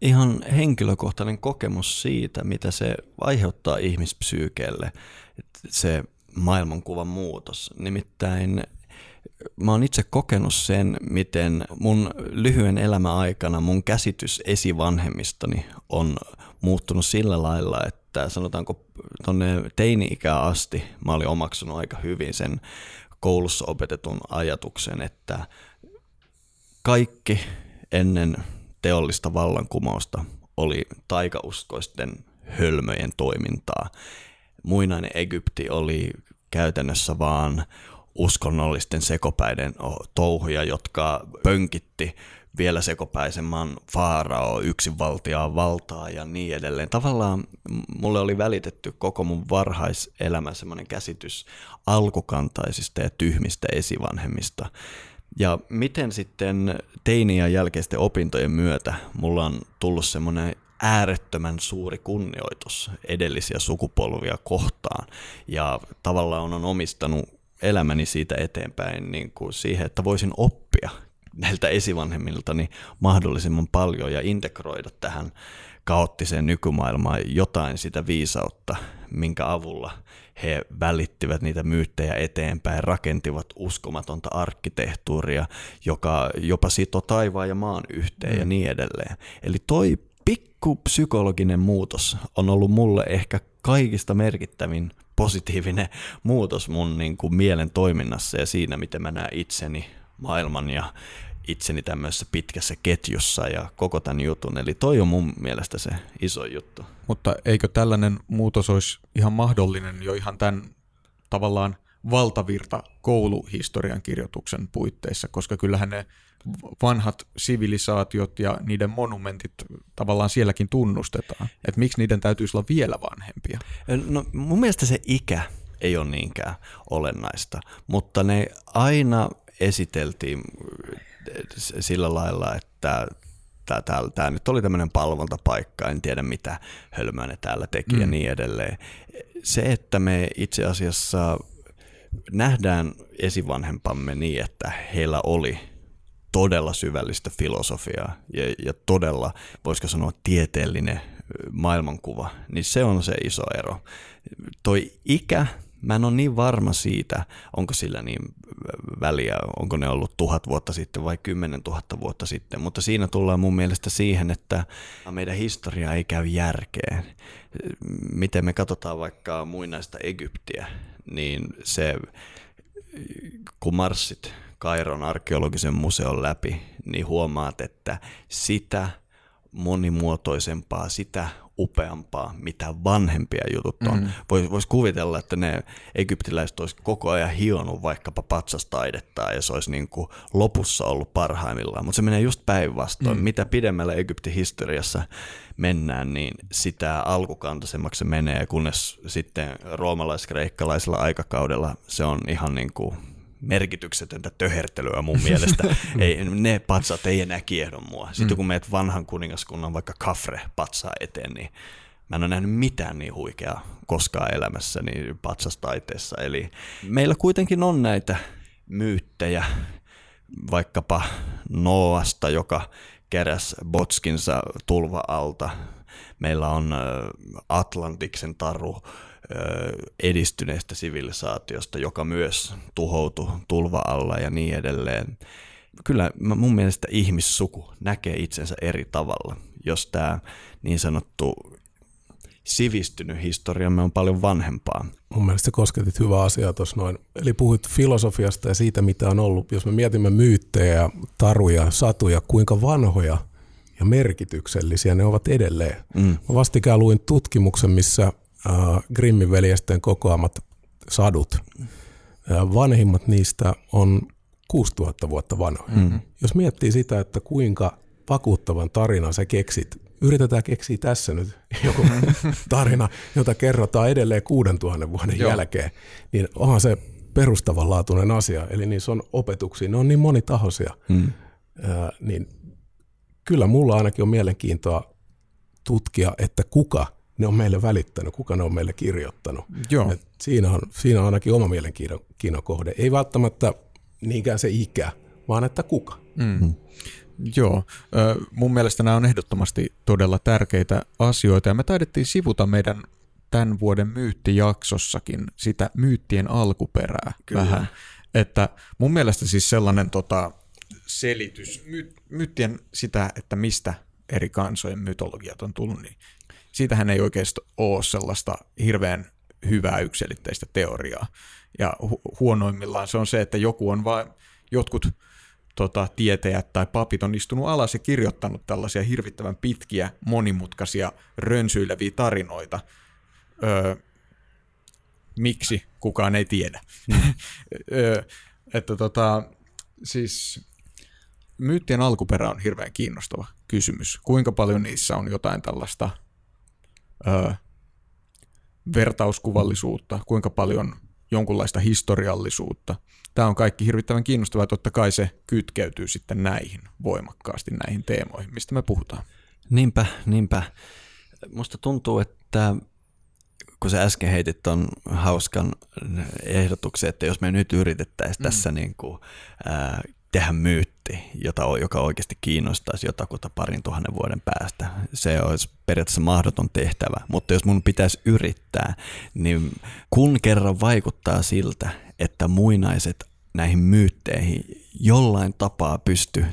Speaker 3: ihan henkilökohtainen kokemus siitä, mitä se aiheuttaa ihmispsyykeelle. Se maailmankuvan muutos. Nimittäin mä oon itse kokenut sen, miten mun lyhyen elämän aikana mun käsitys esivanhemmistani on muuttunut sillä lailla, että sanotaanko tuonne teini-ikään asti mä olin omaksunut aika hyvin sen koulussa opetetun ajatuksen, että kaikki ennen teollista vallankumousta oli taikauskoisten hölmöjen toimintaa. Muinainen Egypti oli käytännössä vaan uskonnollisten sekopäiden touhuja, jotka pönkitti vielä sekopäisemman faarao, yksinvaltiaan valtaa ja niin edelleen. Tavallaan mulle oli välitetty koko mun varhaiselämä semmoinen käsitys alkukantaisista ja tyhmistä esivanhemmista. Ja miten sitten teini- ja jälkeisten opintojen myötä mulla on tullut semmoinen äärettömän suuri kunnioitus edellisiä sukupolvia kohtaan? Ja tavallaan on omistanut elämäni siitä eteenpäin niin kuin siihen, että voisin oppia näiltä esivanhemmiltani mahdollisimman paljon ja integroida tähän kaoottiseen nykymaailmaan jotain sitä viisautta, minkä avulla he välittivät niitä myyttejä eteenpäin, rakentivat uskomatonta arkkitehtuuria, joka jopa sitoo taivaan ja maan yhteen mm. ja niin edelleen. Eli toi pikku psykologinen muutos on ollut mulle ehkä kaikista merkittävin positiivinen muutos mun niin kuin mielen toiminnassa ja siinä, miten mä näen itseni, maailman ja itseni tämmöisessä pitkässä ketjussa ja koko tämän jutun. Eli toi on mun mielestä se iso juttu.
Speaker 4: Mutta eikö tällainen muutos olisi ihan mahdollinen jo ihan tämän tavallaan valtavirta kouluhistorian kirjoituksen puitteissa, koska kyllähän ne vanhat sivilisaatiot ja niiden monumentit tavallaan sielläkin tunnustetaan. Että miksi niiden täytyisi olla vielä vanhempia?
Speaker 3: No mun mielestä se ikä ei ole niinkään olennaista, mutta ne aina esiteltiin sillä lailla, että tämä, tämä nyt oli tämmöinen palvontapaikka, en tiedä mitä hölmöä ne täällä teki mm. ja niin edelleen. Se, että me itse asiassa nähdään esivanhempamme niin, että heillä oli todella syvällistä filosofiaa ja, ja todella, voisiko sanoa, tieteellinen maailmankuva, niin se on se iso ero. Toi ikä, mä en ole niin varma siitä, onko sillä niin väliä, onko ne ollut tuhat vuotta sitten vai kymmenen tuhatta vuotta sitten, mutta siinä tullaan mun mielestä siihen, että meidän historia ei käy järkeen. Miten me katsotaan vaikka muinaista Egyptiä, niin se, kun marssit Kairon arkeologisen museon läpi, niin huomaat, että sitä monimuotoisempaa, sitä upeampaa, mitä vanhempia jutut on. Mm. Voisi vois kuvitella, että ne egyptiläiset olisi koko ajan hionut vaikkapa patsastaidetta ja se olisi niin kuin lopussa ollut parhaimmillaan, mutta se menee just päinvastoin. Mm. Mitä pidemmälle Egyptin historiassa mennään, niin sitä alkukantaisemmaksi se menee, kunnes sitten roomalais-kreikkalaisella aikakaudella se on ihan niin kuin merkityksetöntä töhertelyä mun mielestä. ei, ne patsat ei enää kiehdo mua. Sitten mm. kun meet vanhan kuningaskunnan vaikka kafre patsaa eteen, niin mä en ole nähnyt mitään niin huikeaa koskaan elämässäni patsastaiteessa. Eli meillä kuitenkin on näitä myyttejä, vaikkapa Noasta, joka keräs botskinsa tulva alta. Meillä on Atlantiksen taru, edistyneestä sivilisaatiosta, joka myös tuhoutui tulva alla ja niin edelleen. Kyllä mun mielestä ihmissuku näkee itsensä eri tavalla, jos tämä niin sanottu sivistynyt historiamme on paljon vanhempaa.
Speaker 2: Mun mielestä kosketit hyvä asia tuossa noin. Eli puhuit filosofiasta ja siitä, mitä on ollut. Jos me mietimme myyttejä ja taruja, satuja, kuinka vanhoja ja merkityksellisiä ne ovat edelleen. Mm. Mä vastikään luin tutkimuksen, missä Grimmin veljesten kokoamat sadut. Äh, vanhimmat niistä on 6000 vuotta vanhoja. Mm-hmm. Jos miettii sitä, että kuinka vakuuttavan tarinan sä keksit, yritetään keksiä tässä nyt joku tarina, jota kerrotaan edelleen 6000 vuoden Joo. jälkeen, niin onhan se perustavanlaatuinen asia. Eli niissä on opetuksia, ne on niin monitahoisia. Mm. Äh, niin kyllä mulla ainakin on mielenkiintoa tutkia, että kuka ne on meille välittänyt, kuka ne on meille kirjoittanut. Joo. Et siinä, on, siinä on ainakin oma mielenkiinnon kohde. Ei välttämättä niinkään se ikä, vaan että kuka. Mm.
Speaker 4: Mm. Joo, mun mielestä nämä on ehdottomasti todella tärkeitä asioita ja me taidettiin sivuta meidän tämän vuoden myyttijaksossakin sitä myyttien alkuperää Kyllä. vähän. Että mun mielestä siis sellainen tota, selitys, my, myyttien sitä, että mistä eri kansojen mytologiat on tullut, niin siitähän ei oikeasti ole sellaista hirveän hyvää yksilitteistä teoriaa. Ja hu- huonoimmillaan se on se, että joku on vain, jotkut tota, tietäjät tai papit on istunut alas ja kirjoittanut tällaisia hirvittävän pitkiä, monimutkaisia, rönsyileviä tarinoita. Öö, miksi? Kukaan ei tiedä. Öö, että tota, siis myyttien alkuperä on hirveän kiinnostava kysymys. Kuinka paljon niissä on jotain tällaista öö, vertauskuvallisuutta, kuinka paljon jonkunlaista historiallisuutta. Tämä on kaikki hirvittävän kiinnostavaa, totta kai se kytkeytyy sitten näihin voimakkaasti, näihin teemoihin, mistä me puhutaan.
Speaker 3: Niinpä, niinpä. Musta tuntuu, että kun sä äsken heitit ton hauskan ehdotuksen, että jos me nyt yritettäisiin mm. tässä niin kuin, ää, tehdä myytti, jota, joka oikeasti kiinnostaisi jotakuta parin tuhannen vuoden päästä. Se olisi periaatteessa mahdoton tehtävä, mutta jos mun pitäisi yrittää, niin kun kerran vaikuttaa siltä, että muinaiset näihin myytteihin jollain tapaa pysty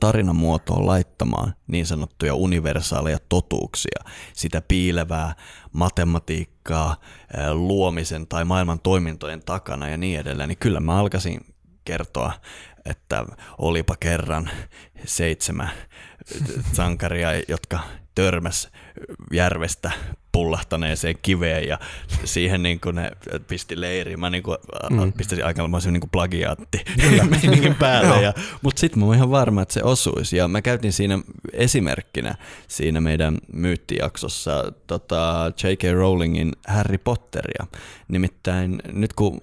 Speaker 3: tarinan muotoon laittamaan niin sanottuja universaaleja totuuksia, sitä piilevää matematiikkaa luomisen tai maailman toimintojen takana ja niin edelleen, niin kyllä mä alkaisin kertoa että olipa kerran seitsemän sankaria, jotka törmäs järvestä pullahtaneeseen kiveen ja siihen niin kuin ne pisti leiriin. Mä niin kuin, mm. pistäisin aikamoisen niin plagiaatti päälle. ja, mutta sitten mä oon ihan varma, että se osuisi. Ja mä käytin siinä esimerkkinä siinä meidän myyttijaksossa tota J.K. Rowlingin Harry Potteria. Nimittäin nyt kun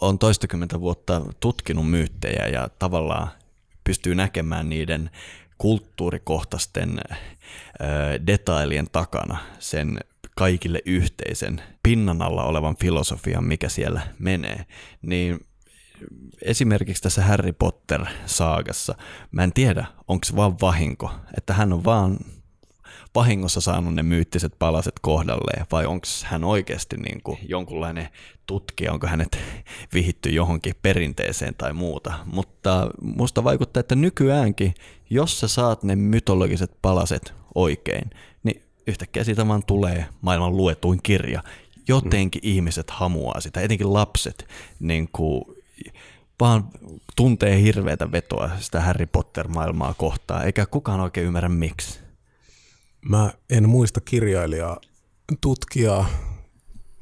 Speaker 3: on toistakymmentä vuotta tutkinut myyttejä ja tavallaan pystyy näkemään niiden kulttuurikohtaisten detailien takana sen kaikille yhteisen pinnan alla olevan filosofian, mikä siellä menee, niin esimerkiksi tässä Harry Potter-saagassa, mä en tiedä, onko se vaan vahinko, että hän on vaan vahingossa saanut ne myyttiset palaset kohdalleen, vai onko hän oikeasti niin kuin jonkunlainen tutkija, onko hänet vihitty johonkin perinteeseen tai muuta. Mutta musta vaikuttaa, että nykyäänkin, jos sä saat ne mytologiset palaset oikein, niin yhtäkkiä siitä vaan tulee maailman luetuin kirja. Jotenkin mm. ihmiset hamuaa sitä, etenkin lapset, niin kuin vaan tuntee hirveätä vetoa sitä Harry Potter-maailmaa kohtaan, eikä kukaan oikein ymmärrä miksi.
Speaker 2: Mä en muista kirjailijaa, tutkijaa,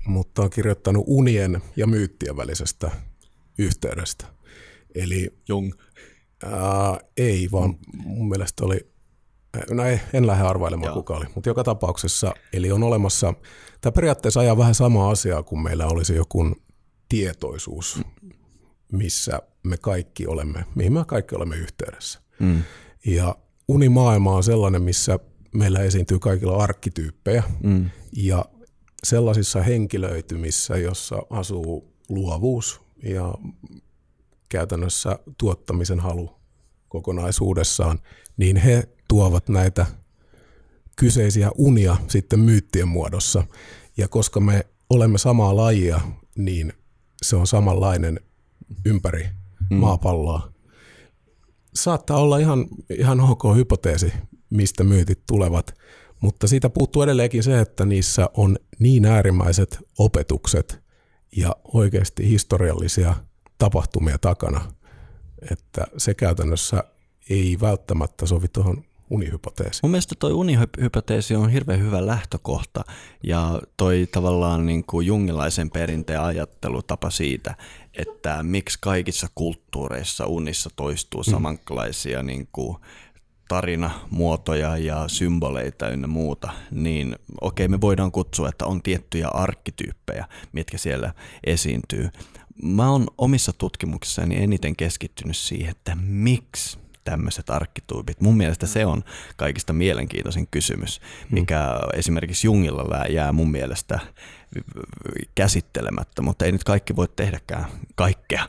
Speaker 2: mutta on kirjoittanut unien ja myyttien välisestä yhteydestä. Eli
Speaker 3: Jung.
Speaker 2: Ää, ei, vaan mun mielestä oli, no ei, en lähde arvailemaan Joo. kuka oli, mutta joka tapauksessa, eli on olemassa, tämä periaatteessa ajaa vähän sama asiaa kuin meillä olisi joku tietoisuus, missä me kaikki olemme, mihin me kaikki olemme yhteydessä. Mm. Ja unimaailma on sellainen, missä meillä esiintyy kaikilla arkkityyppejä mm. ja sellaisissa henkilöitymissä, jossa asuu luovuus ja käytännössä tuottamisen halu kokonaisuudessaan, niin he tuovat näitä kyseisiä unia sitten myyttien muodossa. Ja koska me olemme samaa lajia, niin se on samanlainen ympäri mm. maapalloa. Saattaa olla ihan, ihan ok hypoteesi, mistä myytit tulevat, mutta siitä puuttuu edelleenkin se, että niissä on niin äärimmäiset opetukset ja oikeasti historiallisia tapahtumia takana, että se käytännössä ei välttämättä sovi tuohon unihypoteesi.
Speaker 3: Mun mielestä toi unihypoteesi on hirveän hyvä lähtökohta ja toi tavallaan niin kuin jungilaisen perinteen ajattelutapa siitä, että miksi kaikissa kulttuureissa unissa toistuu mm. samanlaisia niin kuin tarinamuotoja ja symboleita ynnä muuta, niin okei me voidaan kutsua, että on tiettyjä arkkityyppejä, mitkä siellä esiintyy. Mä oon omissa tutkimuksissani eniten keskittynyt siihen, että miksi tämmöiset arkkityypit. Mun mielestä se on kaikista mielenkiintoisin kysymys, mikä mm. esimerkiksi Jungilla jää mun mielestä käsittelemättä, mutta ei nyt kaikki voi tehdäkään kaikkea.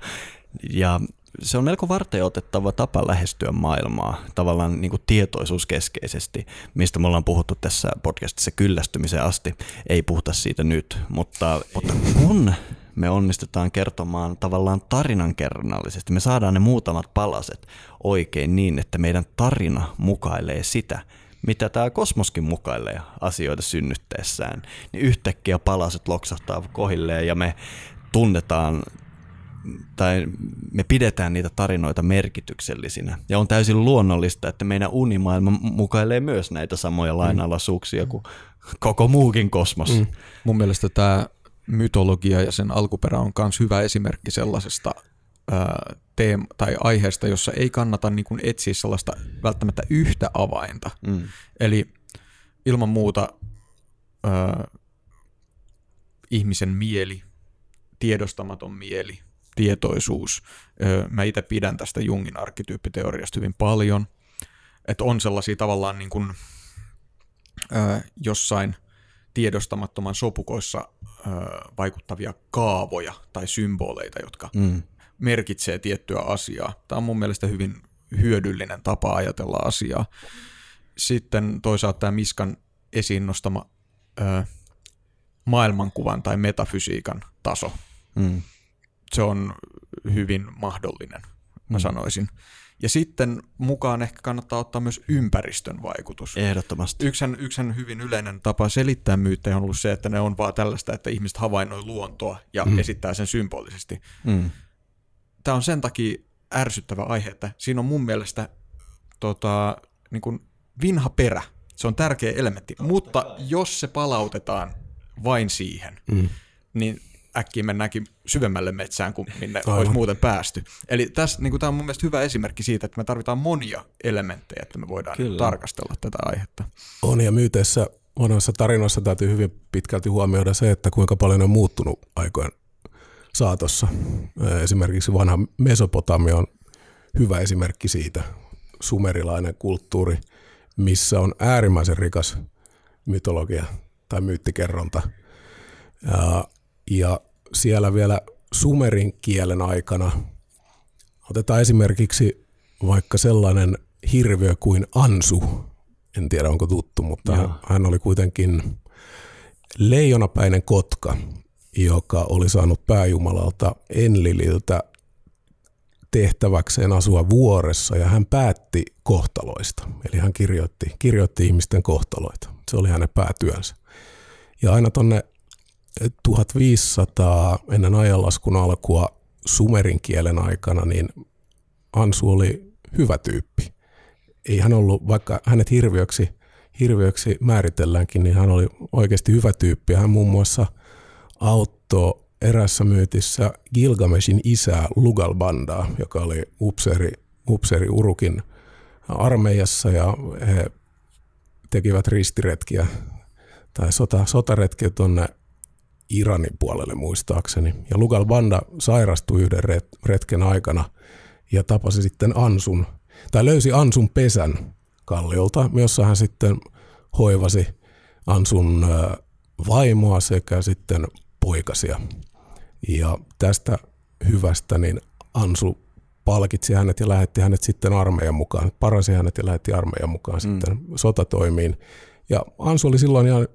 Speaker 3: Ja se on melko varteenotettava tapa lähestyä maailmaa, tavallaan niin kuin tietoisuuskeskeisesti, mistä me ollaan puhuttu tässä podcastissa kyllästymiseen asti. Ei puhuta siitä nyt, mutta, mutta kun me onnistutaan kertomaan tavallaan tarinankerronnallisesti, me saadaan ne muutamat palaset oikein niin, että meidän tarina mukailee sitä, mitä tämä kosmoskin mukailee asioita synnyttäessään, niin yhtäkkiä palaset loksahtaa kohilleen ja me tunnetaan tai me pidetään niitä tarinoita merkityksellisinä. Ja on täysin luonnollista, että meidän unimaailma mukailee myös näitä samoja mm. lainalaisuuksia kuin koko muukin kosmos. Mm.
Speaker 4: Mun mielestä tämä mytologia ja sen alkuperä on myös hyvä esimerkki sellaisesta ää, teem- tai aiheesta, jossa ei kannata niin kuin etsiä sellaista välttämättä yhtä avainta. Mm. Eli ilman muuta ää, ihmisen mieli, tiedostamaton mieli, tietoisuus. Mä itse pidän tästä Jungin arkkityyppiteoriasta hyvin paljon, että on sellaisia tavallaan niin kuin, jossain tiedostamattoman sopukoissa vaikuttavia kaavoja tai symboleita, jotka mm. merkitsee tiettyä asiaa. Tämä on mun mielestä hyvin hyödyllinen tapa ajatella asiaa. Sitten toisaalta tämä Miskan esiin nostama maailmankuvan tai metafysiikan taso. Mm se on hyvin mahdollinen, mä mm. sanoisin. Ja sitten mukaan ehkä kannattaa ottaa myös ympäristön vaikutus.
Speaker 3: Ehdottomasti.
Speaker 4: Yksän, yksän hyvin yleinen tapa selittää myyttejä on ollut se, että ne on vaan tällaista, että ihmiset havainnoi luontoa ja mm. esittää sen symbolisesti. Mm. Tämä on sen takia ärsyttävä aihe, että siinä on mun mielestä tota, niin kuin vinha perä. Se on tärkeä elementti, mutta jos se palautetaan vain siihen, mm. niin äkkiä mennäänkin syvemmälle metsään kuin minne Aivan. olisi muuten päästy. Eli tässä, niin tämä on mun mielestä hyvä esimerkki siitä, että me tarvitaan monia elementtejä, että me voidaan Kyllä. tarkastella tätä aihetta.
Speaker 2: On ja myyteissä vanhoissa tarinoissa täytyy hyvin pitkälti huomioida se, että kuinka paljon on muuttunut aikojen saatossa. Esimerkiksi vanha Mesopotamia on hyvä esimerkki siitä, sumerilainen kulttuuri, missä on äärimmäisen rikas mytologia tai myyttikerronta. Ja, ja siellä vielä sumerin kielen aikana. Otetaan esimerkiksi vaikka sellainen hirviö kuin Ansu. En tiedä onko tuttu, mutta Joo. hän oli kuitenkin leijonapäinen kotka, joka oli saanut pääjumalalta Enlililtä tehtäväkseen asua vuoressa ja hän päätti kohtaloista. Eli hän kirjoitti, kirjoitti ihmisten kohtaloita. Se oli hänen päätyönsä. Ja aina tonne 1500 ennen ajanlaskun alkua sumerin kielen aikana, niin Ansu oli hyvä tyyppi. Ei hän ollut, vaikka hänet hirviöksi, hirviöksi määritelläänkin, niin hän oli oikeasti hyvä tyyppi. Hän muun muassa auttoi erässä myytissä Gilgameshin isää Lugalbandaa, joka oli upseeri, upseeri Urukin armeijassa ja he tekivät ristiretkiä tai sota, sotaretkiä tuonne Iranin puolelle muistaakseni. Ja Lugal Banda sairastui yhden retken aikana ja tapasi sitten Ansun, tai löysi Ansun pesän kalliolta, jossa hän sitten hoivasi Ansun vaimoa sekä sitten poikasia. Ja tästä hyvästä niin Ansu palkitsi hänet ja lähetti hänet sitten armeijan mukaan, parasi hänet ja lähetti armeijan mukaan mm. sitten sotatoimiin. Ja Ansu oli silloin ihan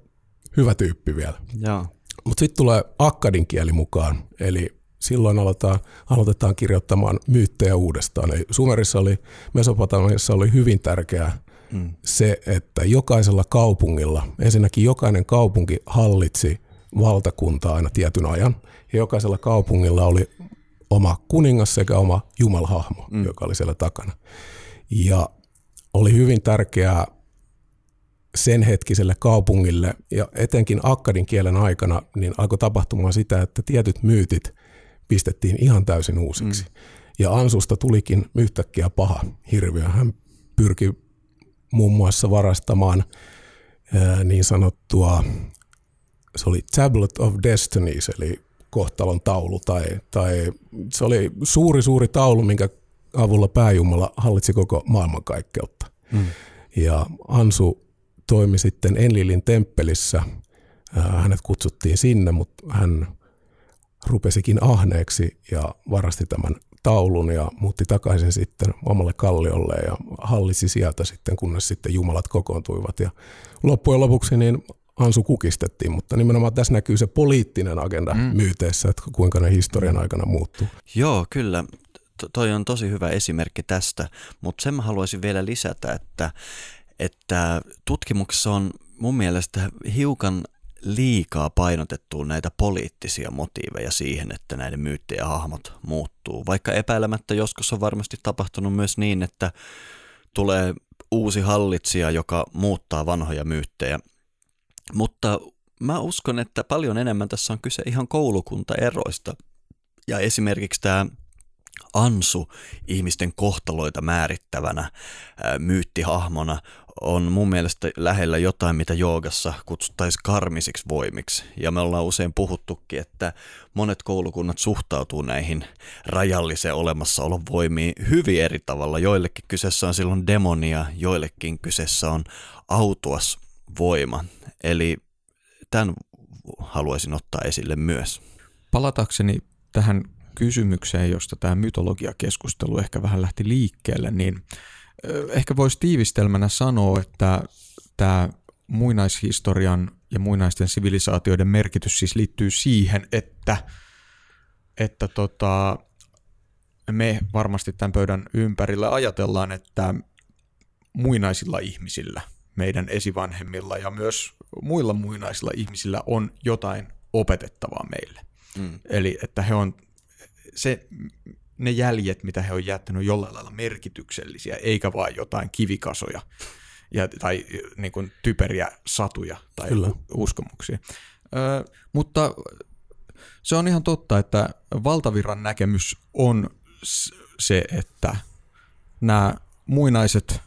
Speaker 2: hyvä tyyppi vielä.
Speaker 3: Joo.
Speaker 2: Mutta sitten tulee akkadin kieli mukaan, eli silloin aloitetaan, aloitetaan kirjoittamaan myyttejä uudestaan. Eli Sumerissa oli, Mesopotamiassa oli hyvin tärkeää mm. se, että jokaisella kaupungilla, ensinnäkin jokainen kaupunki hallitsi valtakuntaa aina tietyn ajan, ja jokaisella kaupungilla oli oma kuningas sekä oma jumalhahmo, mm. joka oli siellä takana. Ja oli hyvin tärkeää sen hetkiselle kaupungille ja etenkin akkadin kielen aikana niin alkoi tapahtumaan sitä, että tietyt myytit pistettiin ihan täysin uusiksi. Mm. Ja Ansusta tulikin yhtäkkiä paha hirviö. Hän pyrki muun muassa varastamaan ää, niin sanottua, se oli Tablet of Destinies, eli kohtalon taulu, tai, tai se oli suuri suuri taulu, minkä avulla pääjumala hallitsi koko maailmankaikkeutta. Mm. Ja Ansu toimi sitten Enlilin temppelissä. Hänet kutsuttiin sinne, mutta hän rupesikin ahneeksi ja varasti tämän taulun ja muutti takaisin sitten omalle kalliolle ja hallitsi sieltä sitten, kunnes sitten jumalat kokoontuivat. Ja loppujen lopuksi niin Ansu kukistettiin, mutta nimenomaan tässä näkyy se poliittinen agenda mm. myyteissä, että kuinka ne historian aikana muuttuu.
Speaker 3: Joo, kyllä. Toi on tosi hyvä esimerkki tästä, mutta sen mä haluaisin vielä lisätä, että, että tutkimuksessa on mun mielestä hiukan liikaa painotettu näitä poliittisia motiiveja siihen, että näiden myyttien hahmot muuttuu. Vaikka epäilemättä joskus on varmasti tapahtunut myös niin, että tulee uusi hallitsija, joka muuttaa vanhoja myyttejä. Mutta mä uskon, että paljon enemmän tässä on kyse ihan koulukuntaeroista. Ja esimerkiksi tämä Ansu ihmisten kohtaloita määrittävänä ää, myyttihahmona on mun mielestä lähellä jotain, mitä joogassa kutsuttaisiin karmisiksi voimiksi. Ja me ollaan usein puhuttukin, että monet koulukunnat suhtautuu näihin rajallisen olemassaolon voimiin hyvin eri tavalla. Joillekin kyseessä on silloin demonia, joillekin kyseessä on autuas voima. Eli tämän haluaisin ottaa esille myös.
Speaker 4: Palatakseni tähän kysymykseen, josta tämä mytologiakeskustelu ehkä vähän lähti liikkeelle, niin ehkä voisi tiivistelmänä sanoa, että tämä muinaishistorian ja muinaisten sivilisaatioiden merkitys siis liittyy siihen, että, että tota, me varmasti tämän pöydän ympärillä ajatellaan, että muinaisilla ihmisillä, meidän esivanhemmilla ja myös muilla muinaisilla ihmisillä on jotain opetettavaa meille. Mm. Eli että he on se, ne jäljet, mitä he on jättänyt, jollain lailla merkityksellisiä, eikä vain jotain kivikasoja ja, tai niin kuin typeriä satuja tai Kyllä. uskomuksia. Ö, mutta se on ihan totta, että valtavirran näkemys on se, että nämä muinaiset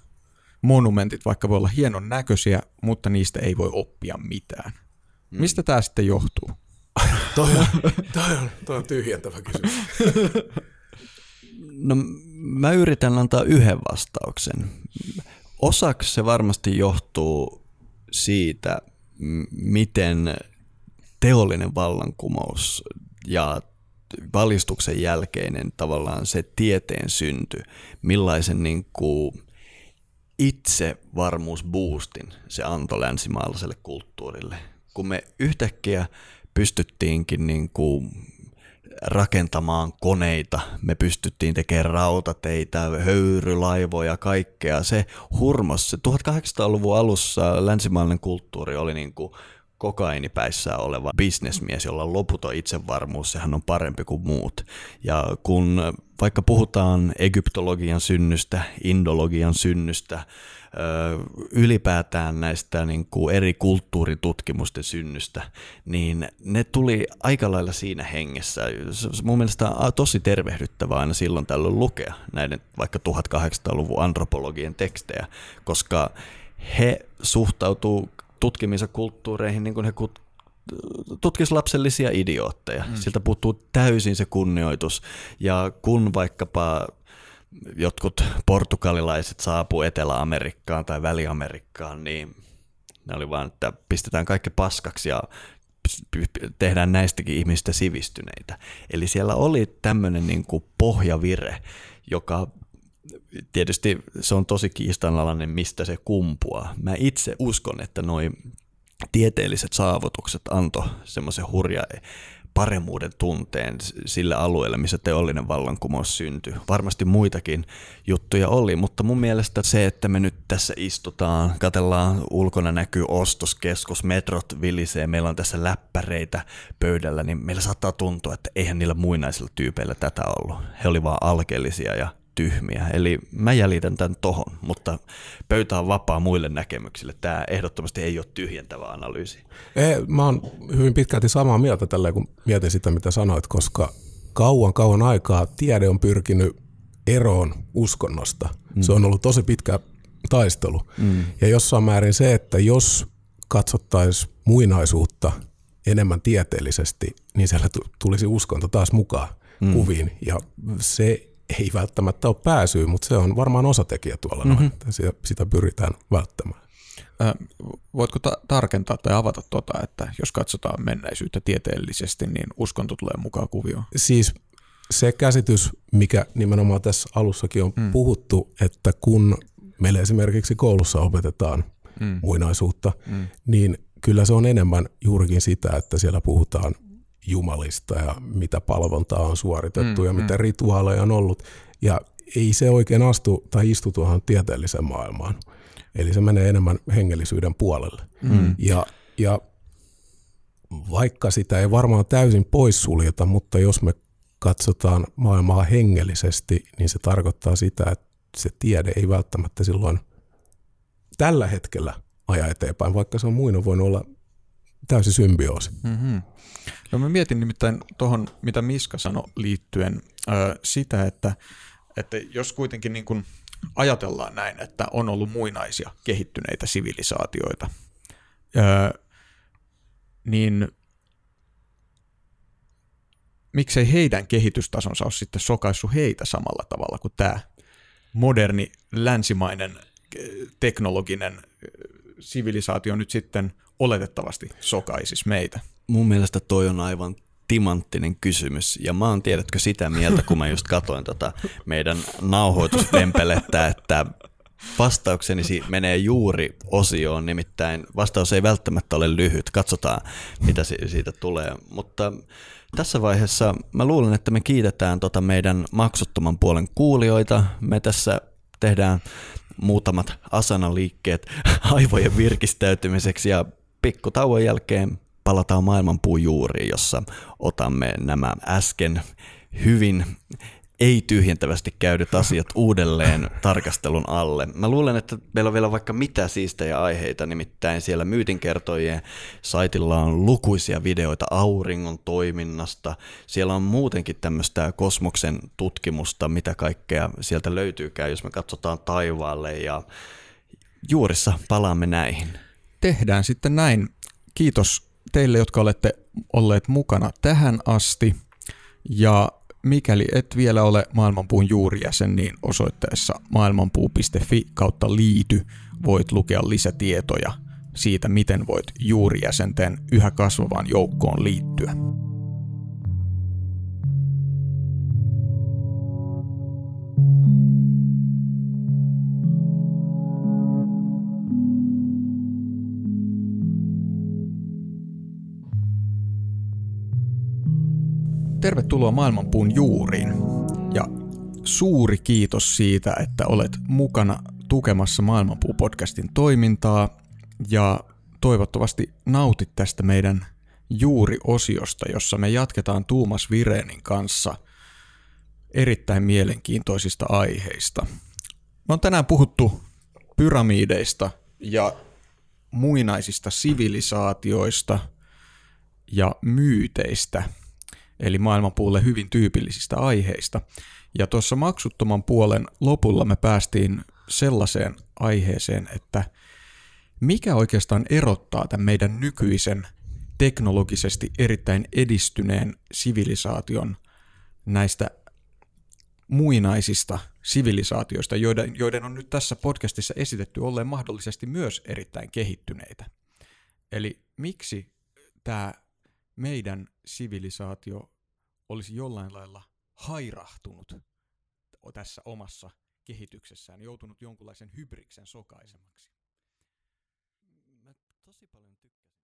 Speaker 4: monumentit vaikka voi olla hienon näköisiä, mutta niistä ei voi oppia mitään. Mm. Mistä tämä sitten johtuu?
Speaker 2: toi, on, toi, on, toi on tyhjentävä kysymys.
Speaker 3: No mä yritän antaa yhden vastauksen. Osaksi se varmasti johtuu siitä, miten teollinen vallankumous ja valistuksen jälkeinen tavallaan se tieteen synty, millaisen niin kuin itsevarmuusboostin se antoi länsimaalaiselle kulttuurille. Kun me yhtäkkiä pystyttiinkin niin kuin rakentamaan koneita, me pystyttiin tekemään rautateitä, höyrylaivoja, kaikkea. Se hurmos, se 1800-luvun alussa länsimainen kulttuuri oli niin kuin kokainipäissään oleva bisnesmies, jolla on loputon itsevarmuus, sehän on parempi kuin muut. Ja kun vaikka puhutaan egyptologian synnystä, indologian synnystä, ylipäätään näistä niin kuin eri kulttuuritutkimusten synnystä, niin ne tuli aika lailla siinä hengessä. Mun mielestä on tosi tervehdyttävää aina silloin tällöin lukea näiden vaikka 1800-luvun antropologien tekstejä, koska he suhtautuu tutkimisen kulttuureihin niin kuin he tutkisi lapsellisia idiootteja. Mm. Siltä puuttuu täysin se kunnioitus. Ja kun vaikkapa jotkut portugalilaiset saapuu Etelä-Amerikkaan tai Väli-Amerikkaan, niin ne oli vaan, että pistetään kaikki paskaksi ja tehdään näistäkin ihmistä sivistyneitä. Eli siellä oli tämmöinen niin kuin pohjavire, joka tietysti se on tosi kiistanalainen, mistä se kumpuaa. Mä itse uskon, että noin tieteelliset saavutukset antoi semmoisen hurja paremmuuden tunteen sille alueelle, missä teollinen vallankumous syntyi. Varmasti muitakin juttuja oli, mutta mun mielestä se, että me nyt tässä istutaan, katellaan ulkona näkyy ostoskeskus, metrot vilisee, meillä on tässä läppäreitä pöydällä, niin meillä saattaa tuntua, että eihän niillä muinaisilla tyypeillä tätä ollut. He oli vaan alkeellisia ja tyhmiä. Eli mä jäljitän tämän tohon, mutta pöytä on vapaa muille näkemyksille. Tämä ehdottomasti ei ole tyhjentävä analyysi.
Speaker 2: Ei, mä oon hyvin pitkälti samaa mieltä tällä, kun mietin sitä, mitä sanoit, koska kauan kauan aikaa tiede on pyrkinyt eroon uskonnosta. Mm. Se on ollut tosi pitkä taistelu. Mm. Ja jossain määrin se, että jos katsottaisiin muinaisuutta enemmän tieteellisesti, niin siellä tulisi uskonto taas mukaan mm. kuviin. Ja se ei välttämättä ole pääsyä, mutta se on varmaan osatekijä tuolla mm-hmm. noin, että sitä pyritään välttämään.
Speaker 4: Äh, voitko ta- tarkentaa tai avata tuota, että jos katsotaan menneisyyttä tieteellisesti, niin uskonto tulee mukaan kuvioon?
Speaker 2: Siis se käsitys, mikä nimenomaan tässä alussakin on mm. puhuttu, että kun meille esimerkiksi koulussa opetetaan mm. muinaisuutta, mm. niin kyllä se on enemmän juurikin sitä, että siellä puhutaan jumalista ja mitä palvontaa on suoritettu mm, ja mm. mitä rituaaleja on ollut. Ja ei se oikein astu tai istu tuohon tieteelliseen maailmaan. Eli se menee enemmän hengellisyyden puolelle. Mm. Ja, ja vaikka sitä ei varmaan täysin poissuljeta, mutta jos me katsotaan maailmaa hengellisesti, niin se tarkoittaa sitä, että se tiede ei välttämättä silloin tällä hetkellä aja eteenpäin, vaikka se on muina voinut olla täysin symbioosi. Mm-hmm.
Speaker 4: No mä mietin nimittäin tuohon, mitä Miska sanoi liittyen äh, sitä, että, että jos kuitenkin niin kun ajatellaan näin, että on ollut muinaisia kehittyneitä sivilisaatioita, äh, niin miksei heidän kehitystasonsa ole sitten sokaissut heitä samalla tavalla kuin tämä moderni länsimainen teknologinen sivilisaatio nyt sitten oletettavasti sokaisis meitä?
Speaker 3: Mun mielestä toi on aivan timanttinen kysymys. Ja mä oon tiedätkö sitä mieltä, kun mä just katoin tota meidän nauhoitusvempelettä, että vastaukseni menee juuri osioon, nimittäin vastaus ei välttämättä ole lyhyt. Katsotaan, mitä siitä tulee. Mutta tässä vaiheessa mä luulen, että me kiitetään tota meidän maksuttoman puolen kuulijoita. Me tässä tehdään muutamat asanaliikkeet aivojen virkistäytymiseksi ja pikku tauon jälkeen palataan maailmanpuun juuriin, jossa otamme nämä äsken hyvin ei-tyhjentävästi käydyt asiat uudelleen tarkastelun alle. Mä luulen, että meillä on vielä vaikka mitä siistejä aiheita, nimittäin siellä myytinkertojien saitilla on lukuisia videoita auringon toiminnasta. Siellä on muutenkin tämmöistä kosmoksen tutkimusta, mitä kaikkea sieltä löytyykään, jos me katsotaan taivaalle ja juurissa palaamme näihin.
Speaker 4: Tehdään sitten näin. Kiitos teille, jotka olette olleet mukana tähän asti. Ja mikäli et vielä ole Maailmanpuun juurijäsen, niin osoitteessa maailmanpuu.fi kautta liity voit lukea lisätietoja siitä, miten voit juurijäsenten yhä kasvavaan joukkoon liittyä. Tervetuloa Maailmanpuun juuriin ja suuri kiitos siitä, että olet mukana tukemassa Maailmanpuu-podcastin toimintaa ja toivottavasti nautit tästä meidän juuriosiosta, jossa me jatketaan Tuumas Virenin kanssa erittäin mielenkiintoisista aiheista. Me on tänään puhuttu pyramideista ja muinaisista sivilisaatioista ja myyteistä – eli maailmanpuulle hyvin tyypillisistä aiheista. Ja tuossa maksuttoman puolen lopulla me päästiin sellaiseen aiheeseen, että mikä oikeastaan erottaa tämän meidän nykyisen teknologisesti erittäin edistyneen sivilisaation näistä muinaisista sivilisaatioista, joiden, joiden on nyt tässä podcastissa esitetty olleen mahdollisesti myös erittäin kehittyneitä. Eli miksi tämä meidän sivilisaatio olisi jollain lailla hairahtunut tässä omassa kehityksessään, joutunut jonkunlaisen hybriksen sokaisemaksi.